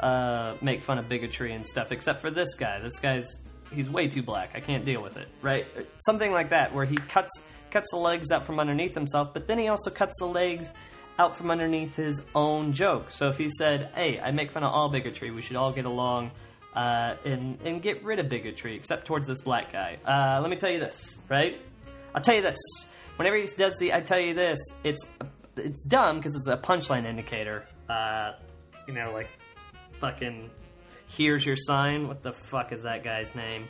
uh, make fun of bigotry and stuff, except for this guy. This guy's he's way too black. I can't deal with it. Right? Something like that, where he cuts cuts the legs out from underneath himself, but then he also cuts the legs out from underneath his own joke. So if he said, "Hey, I make fun of all bigotry. We should all get along." Uh, and and get rid of bigotry, except towards this black guy. Uh, let me tell you this, right? I'll tell you this. Whenever he does the "I tell you this," it's it's dumb because it's a punchline indicator. Uh, you know, like fucking here's your sign. What the fuck is that guy's name?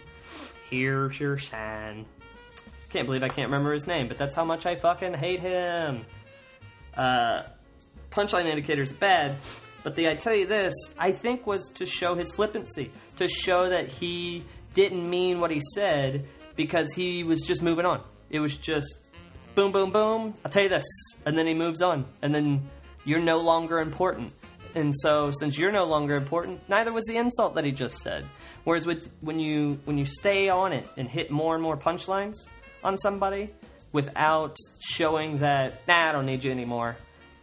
Here's your sign. Can't believe I can't remember his name, but that's how much I fucking hate him. Uh, punchline indicators bad, but the I tell you this, I think was to show his flippancy, to show that he didn't mean what he said because he was just moving on. It was just boom, boom, boom. I'll tell you this, and then he moves on, and then you're no longer important. And so, since you're no longer important, neither was the insult that he just said. Whereas with when you when you stay on it and hit more and more punchlines on somebody without showing that nah, I don't need you anymore,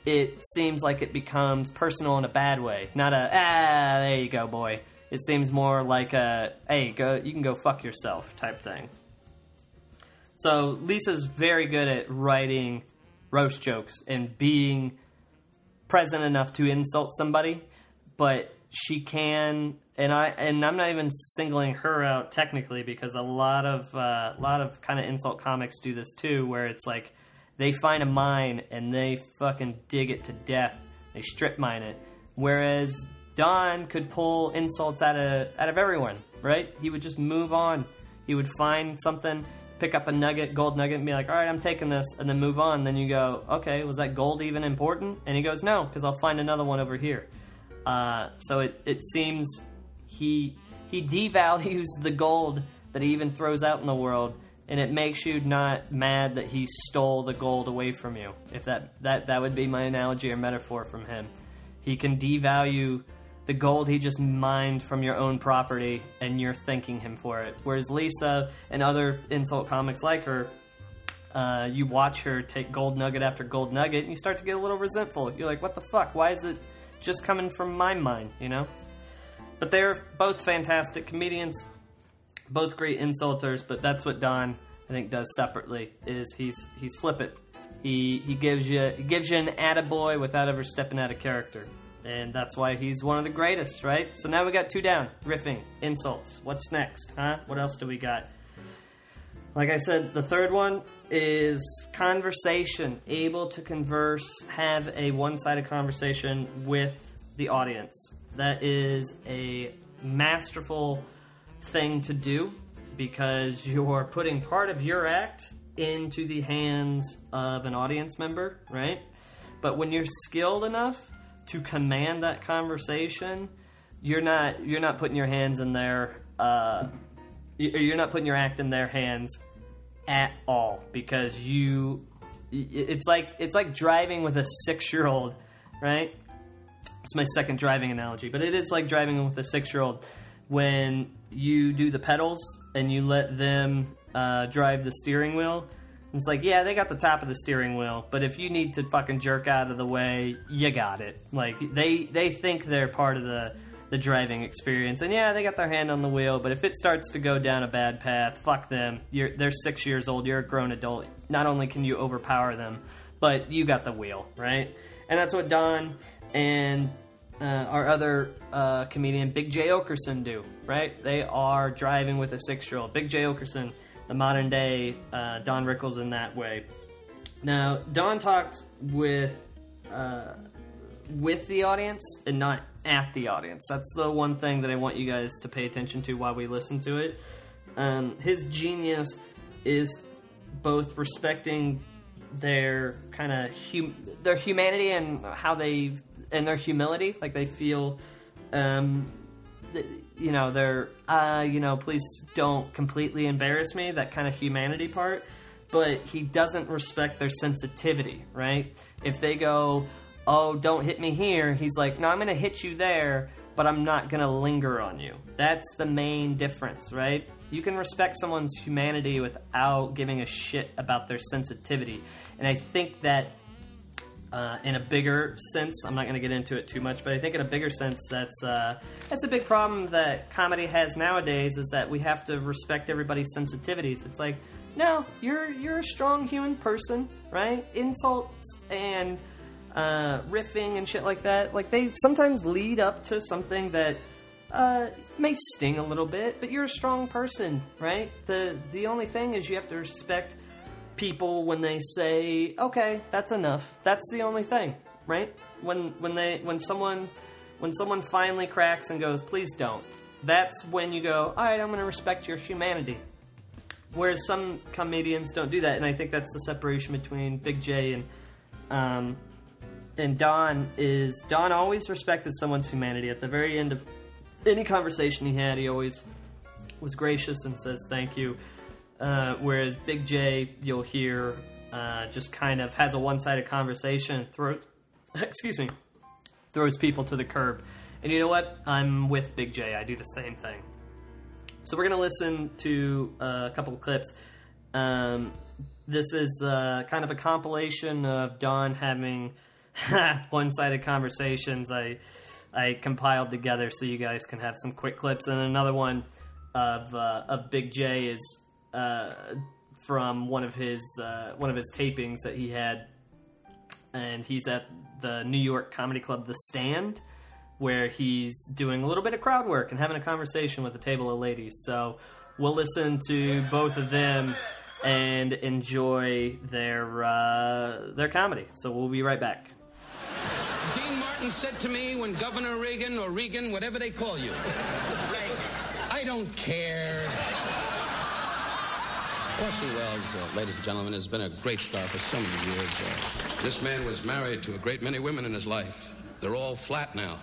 it seems like it becomes personal in a bad way, not a ah, there you go, boy. It seems more like a hey, go, you can go fuck yourself type thing. So Lisa's very good at writing roast jokes and being present enough to insult somebody, but she can and I and I'm not even singling her out technically because a lot of uh, a lot of kind of insult comics do this too, where it's like they find a mine and they fucking dig it to death. They strip mine it. Whereas Don could pull insults out of out of everyone, right? He would just move on. He would find something, pick up a nugget, gold nugget, and be like, "All right, I'm taking this," and then move on. Then you go, "Okay, was that gold even important?" And he goes, "No, because I'll find another one over here." Uh, so it, it seems he he devalues the gold that he even throws out in the world, and it makes you not mad that he stole the gold away from you. If that that that would be my analogy or metaphor from him, he can devalue the gold he just mined from your own property, and you're thanking him for it. Whereas Lisa and other insult comics like her. Uh, you watch her take gold nugget after gold nugget, and you start to get a little resentful. You're like, "What the fuck? Why is it just coming from my mind?" You know. But they're both fantastic comedians, both great insulters. But that's what Don I think does separately is he's he's flippant. He he gives you he gives you an attaboy without ever stepping out of character, and that's why he's one of the greatest, right? So now we got two down: riffing, insults. What's next, huh? What else do we got? Like I said, the third one is conversation, able to converse, have a one sided conversation with the audience. That is a masterful thing to do because you're putting part of your act into the hands of an audience member, right? But when you're skilled enough to command that conversation, you're not you're not putting your hands in their uh, you- you're not putting your act in their hands at all because you it's like it's like driving with a six year old, right? It's my second driving analogy, but it is like driving with a six year old when you do the pedals and you let them uh, drive the steering wheel. It's like, yeah, they got the top of the steering wheel, but if you need to fucking jerk out of the way, you got it. Like they they think they're part of the the driving experience, and yeah, they got their hand on the wheel. But if it starts to go down a bad path, fuck them. You're they're six years old. You're a grown adult. Not only can you overpower them, but you got the wheel, right? And that's what Don and uh, our other uh, comedian, Big Jay Oakerson, do, right? They are driving with a six year old. Big Jay Oakerson, the modern day uh, Don Rickles in that way. Now, Don talks with uh, with the audience and not at the audience. That's the one thing that I want you guys to pay attention to while we listen to it. Um, his genius is both respecting their kind of hum- their humanity and how they and their humility, like they feel, um, th- you know, they're uh, you know, please don't completely embarrass me. That kind of humanity part, but he doesn't respect their sensitivity, right? If they go, oh, don't hit me here, he's like, no, I'm gonna hit you there, but I'm not gonna linger on you. That's the main difference, right? You can respect someone's humanity without giving a shit about their sensitivity. And I think that uh, in a bigger sense, I'm not going to get into it too much, but I think in a bigger sense, that's uh, that's a big problem that comedy has nowadays. Is that we have to respect everybody's sensitivities. It's like, no, you're you're a strong human person, right? Insults and uh, riffing and shit like that, like they sometimes lead up to something that uh, may sting a little bit, but you're a strong person, right? The the only thing is you have to respect people when they say, "Okay, that's enough." That's the only thing, right? When when they when someone when someone finally cracks and goes, "Please don't." That's when you go, "All right, I'm going to respect your humanity." Whereas some comedians don't do that, and I think that's the separation between Big Jay and um, and Don is Don always respected someone's humanity. At the very end of any conversation he had, he always was gracious and says thank you. Uh, whereas Big Jay, you'll hear, uh, just kind of has a one-sided conversation, throws, excuse me, throws people to the curb. And you know what? I'm with Big Jay. I do the same thing. So we're gonna listen to uh, a couple of clips. Um, this is uh, kind of a compilation of Don having one-sided conversations. I I compiled together so you guys can have some quick clips, and another one of uh, of Big Jay is uh, from one of his uh, one of his tapings that he had, and he's at the New York Comedy Club, The Stand, where he's doing a little bit of crowd work and having a conversation with a table of ladies. So we'll listen to both of them and enjoy their uh, their comedy. So we'll be right back. Dean Martin said to me when Governor Reagan or Regan, whatever they call you, I don't care. Orson Welles, uh, ladies and gentlemen, has been a great star for so many years. Uh, this man was married to a great many women in his life. They're all flat now.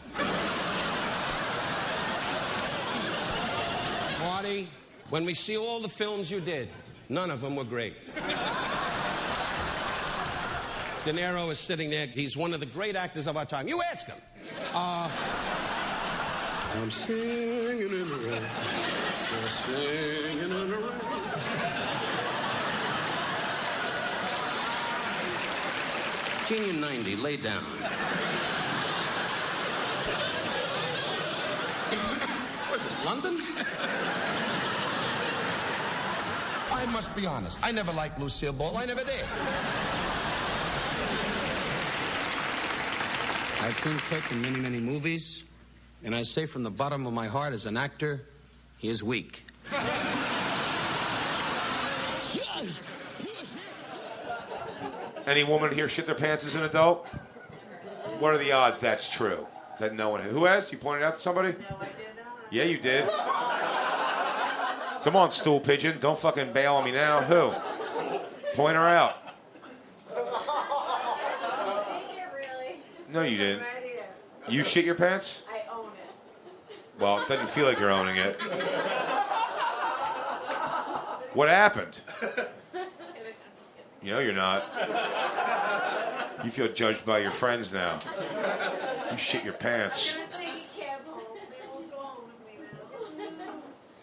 Marty, when we see all the films you did, none of them were great. De Niro is sitting there. He's one of the great actors of our time. You ask him. Uh, I'm singing in the rain. I'm singing in the rain. Genie 90, lay down. What's this, London? I must be honest. I never liked Lucille Ball. I never did. I've seen Kirk in many, many movies, and I say from the bottom of my heart, as an actor, he is weak. Any woman here shit their pants as an adult? What are the odds that's true? That no one. Who has? You pointed out to somebody? No, I did not. Yeah, you did. Come on, stool pigeon. Don't fucking bail on me now. Who? Point her out. No, you didn't. You shit your pants? I own it. Well, it doesn't feel like you're owning it. What happened? Know you're not. You feel judged by your friends now. You shit your pants.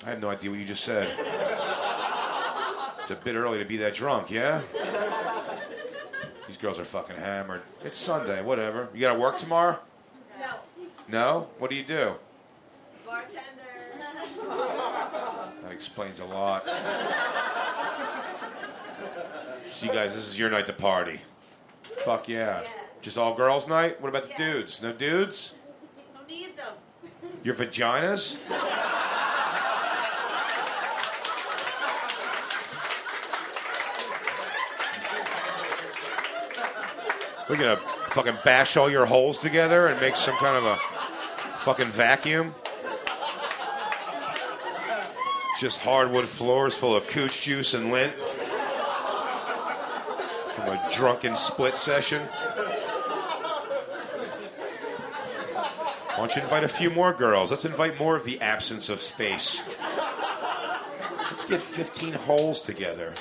I have no idea what you just said. It's a bit early to be that drunk, yeah? These girls are fucking hammered. It's Sunday, whatever. You gotta work tomorrow? No. No? What do you do? Bartender. That explains a lot. See, guys, this is your night to party. Fuck yeah. Just all girls' night? What about the dudes? No dudes? Who needs them? Your vaginas? We're gonna fucking bash all your holes together and make some kind of a fucking vacuum. Just hardwood floors full of cooch juice and lint from a drunken split session. Why don't you invite a few more girls? Let's invite more of the absence of space. Let's get 15 holes together.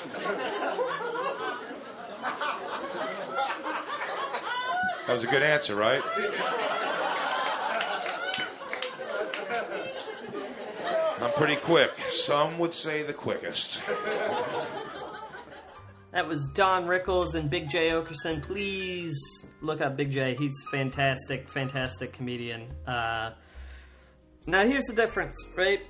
That was a good answer, right? I'm pretty quick. Some would say the quickest. That was Don Rickles and Big Jay Oakerson. Please look up Big Jay. He's fantastic, fantastic comedian. Uh, now here's the difference, right?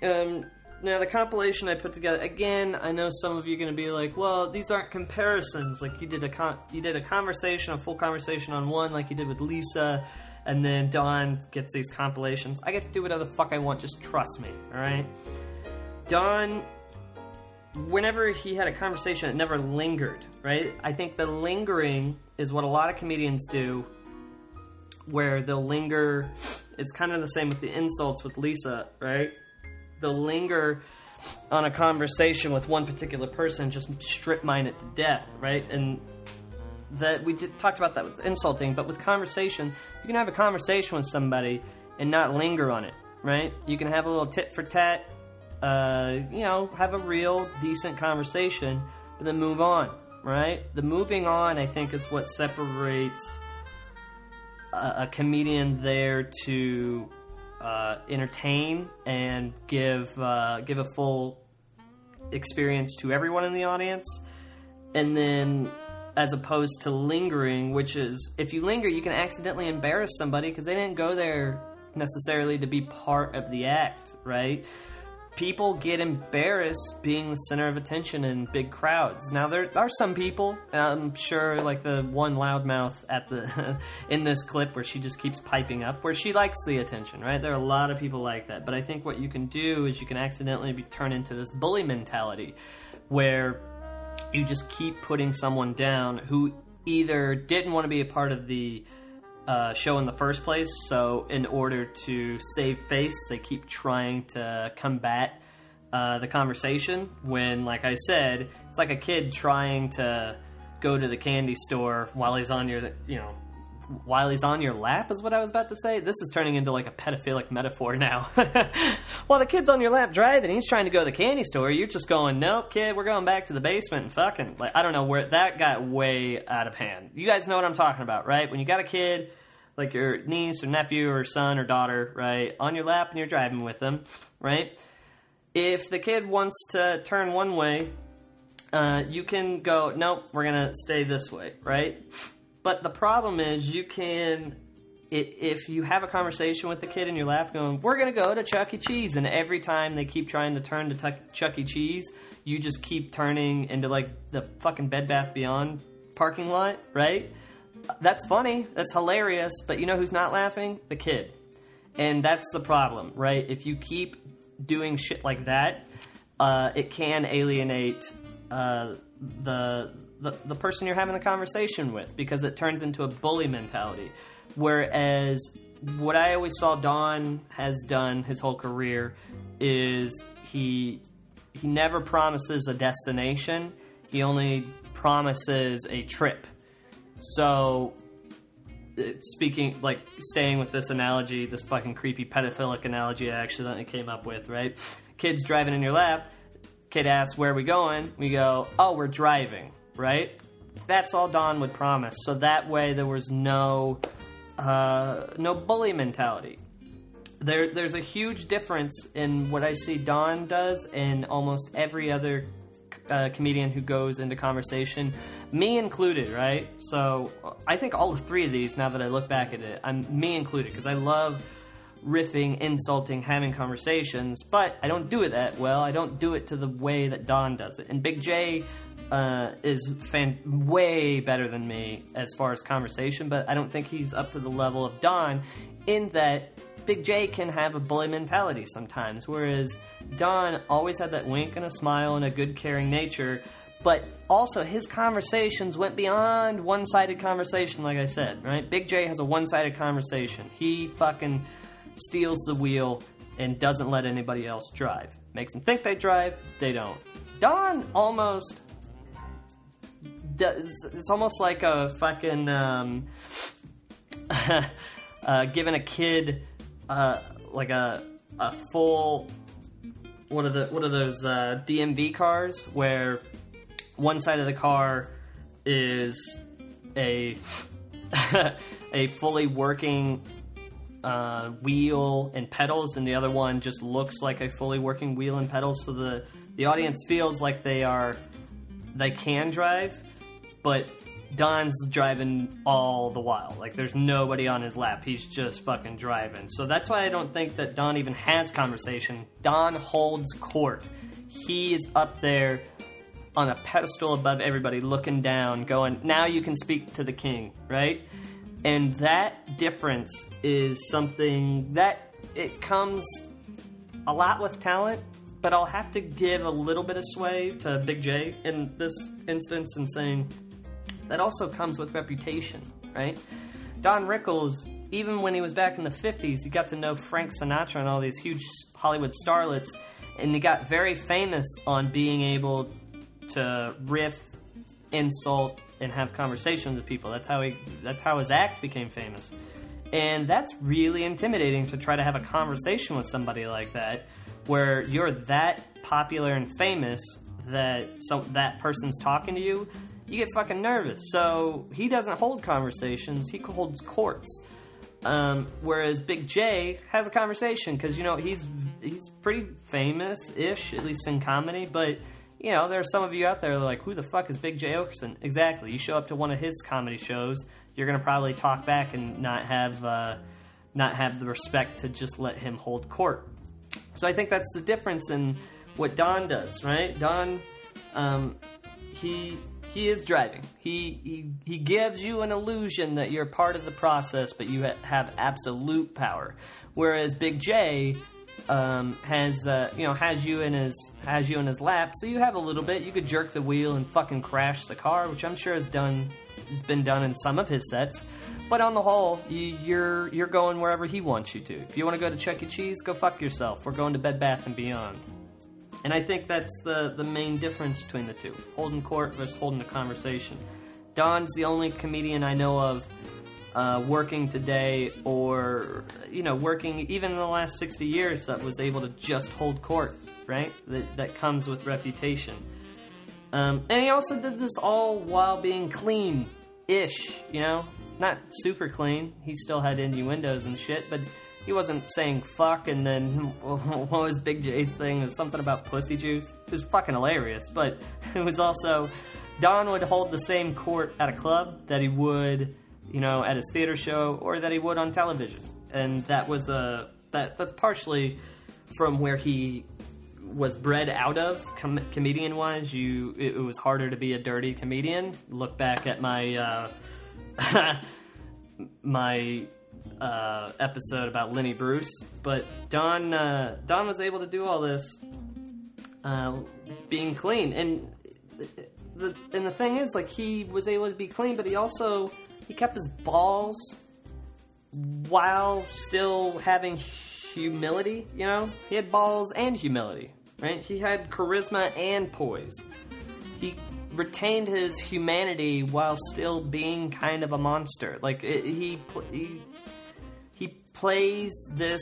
Um, now the compilation I put together again. I know some of you are going to be like, "Well, these aren't comparisons." Like you did a con- you did a conversation, a full conversation on one, like you did with Lisa, and then Don gets these compilations. I get to do whatever the fuck I want. Just trust me, all right? Don whenever he had a conversation, it never lingered, right? I think the lingering is what a lot of comedians do, where they'll linger. It's kind of the same with the insults with Lisa, right? They'll linger on a conversation with one particular person, just strip mine it to death, right? And that we did, talked about that with insulting, but with conversation, you can have a conversation with somebody and not linger on it, right? You can have a little tit for tat uh, you know, have a real decent conversation, but then move on, right? The moving on, I think, is what separates a, a comedian there to uh, entertain and give uh, give a full experience to everyone in the audience, and then as opposed to lingering, which is if you linger, you can accidentally embarrass somebody because they didn't go there necessarily to be part of the act, right? People get embarrassed being the center of attention in big crowds. Now there are some people, I'm sure like the one loudmouth at the in this clip where she just keeps piping up, where she likes the attention, right? There are a lot of people like that. But I think what you can do is you can accidentally be turn into this bully mentality where you just keep putting someone down who either didn't want to be a part of the uh, show in the first place. So, in order to save face, they keep trying to combat uh, the conversation. When, like I said, it's like a kid trying to go to the candy store while he's on your, you know, while he's on your lap is what I was about to say. This is turning into like a pedophilic metaphor now. while the kid's on your lap driving, he's trying to go to the candy store. You're just going, nope, kid, we're going back to the basement and fucking. Like I don't know where that got way out of hand. You guys know what I'm talking about, right? When you got a kid, like your niece or nephew or son or daughter, right, on your lap and you're driving with them, right? If the kid wants to turn one way, uh, you can go, nope, we're gonna stay this way, right? But the problem is, you can, if you have a conversation with the kid in your lap going, we're going to go to Chuck E. Cheese, and every time they keep trying to turn to Chuck E. Cheese, you just keep turning into like the fucking Bed Bath Beyond parking lot, right? That's funny, that's hilarious, but you know who's not laughing? The kid. And that's the problem, right? If you keep doing shit like that, uh, it can alienate uh, the the, the person you're having the conversation with because it turns into a bully mentality. Whereas what I always saw Don has done his whole career is he he never promises a destination. He only promises a trip. So uh, speaking like staying with this analogy, this fucking creepy pedophilic analogy I accidentally came up with, right? Kids driving in your lap, kid asks where are we going? We go, "Oh, we're driving." Right? That's all Don would promise. So that way there was no uh, no bully mentality. There, there's a huge difference in what I see Don does and almost every other uh, comedian who goes into conversation, me included, right? So I think all three of these, now that I look back at it, I'm me included because I love riffing, insulting, having conversations, but I don't do it that well. I don't do it to the way that Don does it. And Big Jay uh, is fan- way better than me as far as conversation, but I don't think he's up to the level of Don in that Big Jay can have a bully mentality sometimes, whereas Don always had that wink and a smile and a good, caring nature. But also, his conversations went beyond one sided conversation, like I said, right? Big Jay has a one sided conversation. He fucking steals the wheel and doesn't let anybody else drive. Makes them think they drive, they don't. Don almost it's almost like a fucking um, uh, giving a kid uh, like a a full what are the what are those uh, DMV cars where one side of the car is a a fully working uh, wheel and pedals, and the other one just looks like a fully working wheel and pedals. So the the audience feels like they are they can drive, but Don's driving all the while. Like there's nobody on his lap. He's just fucking driving. So that's why I don't think that Don even has conversation. Don holds court. He is up there on a pedestal above everybody, looking down, going, now you can speak to the king, right? And that difference is something that it comes a lot with talent, but I'll have to give a little bit of sway to Big Jay in this instance and saying that also comes with reputation, right? Don Rickles, even when he was back in the 50s, he got to know Frank Sinatra and all these huge Hollywood starlets, and he got very famous on being able to riff, insult, and have conversations with people. That's how he. That's how his act became famous, and that's really intimidating to try to have a conversation with somebody like that, where you're that popular and famous that some that person's talking to you. You get fucking nervous. So he doesn't hold conversations. He holds courts. Um, whereas Big Jay has a conversation because you know he's he's pretty famous ish, at least in comedy. But you know, there are some of you out there like, who the fuck is Big Jay Oakerson? Exactly. You show up to one of his comedy shows, you're gonna probably talk back and not have uh, not have the respect to just let him hold court. So I think that's the difference in what Don does, right? Don, um, he he is driving. He, he he gives you an illusion that you're part of the process, but you ha- have absolute power. Whereas Big Jay um, has uh, you know has you in his has you in his lap, so you have a little bit. You could jerk the wheel and fucking crash the car, which I'm sure has done has been done in some of his sets. But on the whole, you, you're you're going wherever he wants you to. If you want to go to Chuck E. Cheese, go fuck yourself. We're going to Bed Bath and Beyond. And I think that's the, the main difference between the two holding court versus holding a conversation. Don's the only comedian I know of uh, working today or, you know, working even in the last 60 years that was able to just hold court, right? That, that comes with reputation. Um, and he also did this all while being clean ish, you know? Not super clean. He still had innuendos and shit, but he wasn't saying fuck and then what was Big Jay's thing? It was something about pussy juice. It was fucking hilarious, but it was also Don would hold the same court at a club that he would, you know, at his theater show or that he would on television, and that was a that that's partially from where he was bred out of com- comedian wise. You it, it was harder to be a dirty comedian. Look back at my uh, my uh, episode about Lenny Bruce, but Don uh, Don was able to do all this uh, being clean, and the and the thing is, like he was able to be clean, but he also he kept his balls while still having humility. You know, he had balls and humility, right? He had charisma and poise. He retained his humanity while still being kind of a monster. Like it, he, he plays this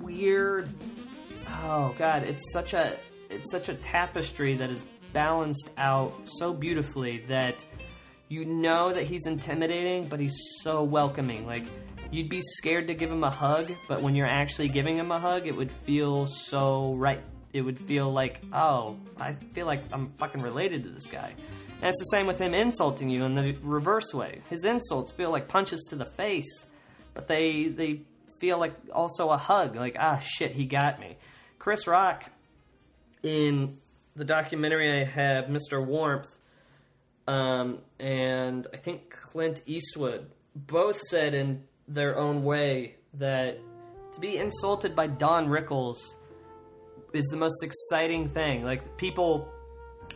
weird. Oh god, it's such a it's such a tapestry that is balanced out so beautifully that you know that he's intimidating, but he's so welcoming. Like you'd be scared to give him a hug, but when you're actually giving him a hug, it would feel so right. It would feel like, oh, I feel like I'm fucking related to this guy. And it's the same with him insulting you in the reverse way. His insults feel like punches to the face, but they they feel like also a hug. Like, ah, shit, he got me. Chris Rock, in the documentary I have, Mr. Warmth, um, and I think Clint Eastwood both said in their own way that to be insulted by Don Rickles is the most exciting thing. Like people,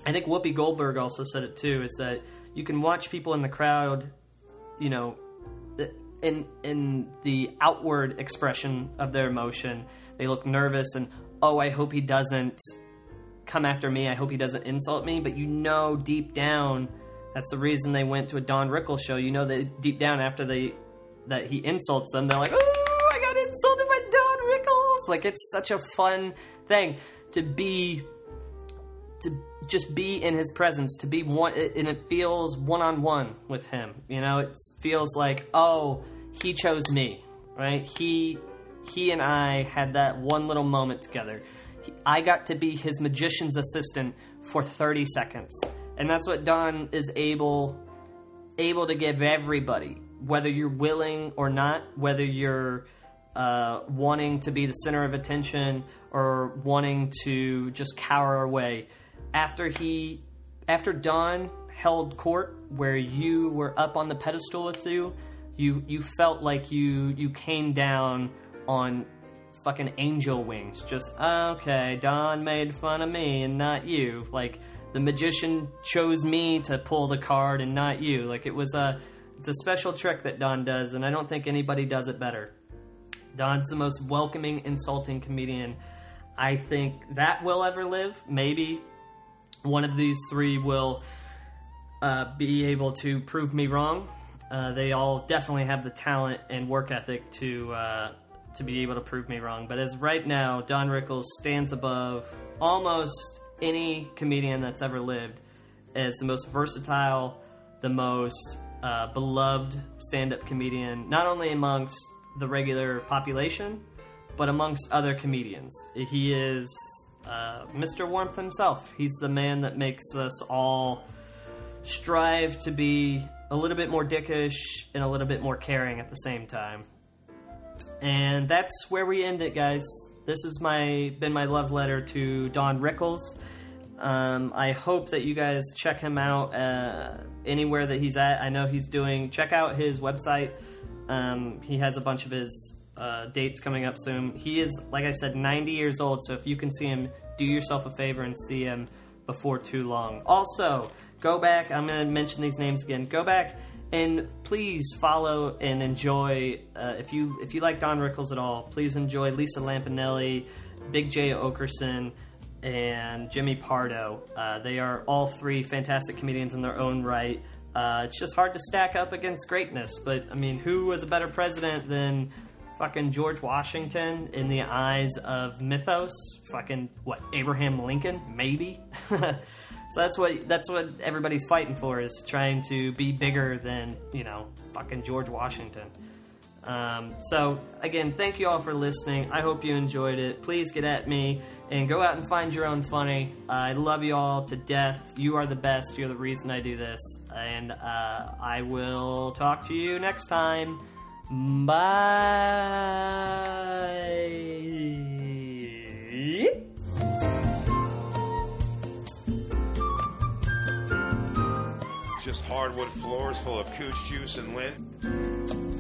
I think Whoopi Goldberg also said it too. Is that you can watch people in the crowd, you know, in in the outward expression of their emotion. They look nervous and oh, I hope he doesn't come after me. I hope he doesn't insult me. But you know deep down, that's the reason they went to a Don Rickles show. You know that deep down after they that he insults them, they're like, oh, I got insulted by Don Rickles. Like it's such a fun thing to be to just be in his presence to be one and it feels one on one with him. You know it feels like oh he chose me right? He he and i had that one little moment together. He, i got to be his magician's assistant for 30 seconds. And that's what Don is able able to give everybody, whether you're willing or not, whether you're uh, wanting to be the center of attention or wanting to just cower away. After he, after Don held court where you were up on the pedestal with you, you you felt like you you came down on fucking angel wings. Just okay, Don made fun of me and not you. Like the magician chose me to pull the card and not you. Like it was a it's a special trick that Don does, and I don't think anybody does it better. Don's the most welcoming, insulting comedian I think that will ever live. Maybe one of these three will uh, be able to prove me wrong. Uh, they all definitely have the talent and work ethic to uh, to be able to prove me wrong. But as right now, Don Rickles stands above almost any comedian that's ever lived as the most versatile, the most uh, beloved stand-up comedian, not only amongst the regular population, but amongst other comedians. He is uh, Mr. Warmth himself. He's the man that makes us all strive to be a little bit more dickish and a little bit more caring at the same time. And that's where we end it, guys. This has my been my love letter to Don Rickles. Um, I hope that you guys check him out uh, anywhere that he's at. I know he's doing. Check out his website. Um, he has a bunch of his uh, dates coming up soon. He is, like I said, 90 years old. So if you can see him, do yourself a favor and see him before too long. Also, go back. I'm going to mention these names again. Go back and please follow and enjoy. Uh, if you if you like Don Rickles at all, please enjoy Lisa Lampanelli, Big Jay Oakerson, and Jimmy Pardo. Uh, they are all three fantastic comedians in their own right. Uh, it's just hard to stack up against greatness, but I mean, who was a better president than fucking George Washington in the eyes of mythos? Fucking what? Abraham Lincoln? Maybe. so that's what that's what everybody's fighting for is trying to be bigger than you know fucking George Washington. Um, so again, thank you all for listening. I hope you enjoyed it. Please get at me and go out and find your own funny. I love you all to death. You are the best. You're the reason I do this, and uh, I will talk to you next time. Bye. Just hardwood floors full of cooch juice and lint.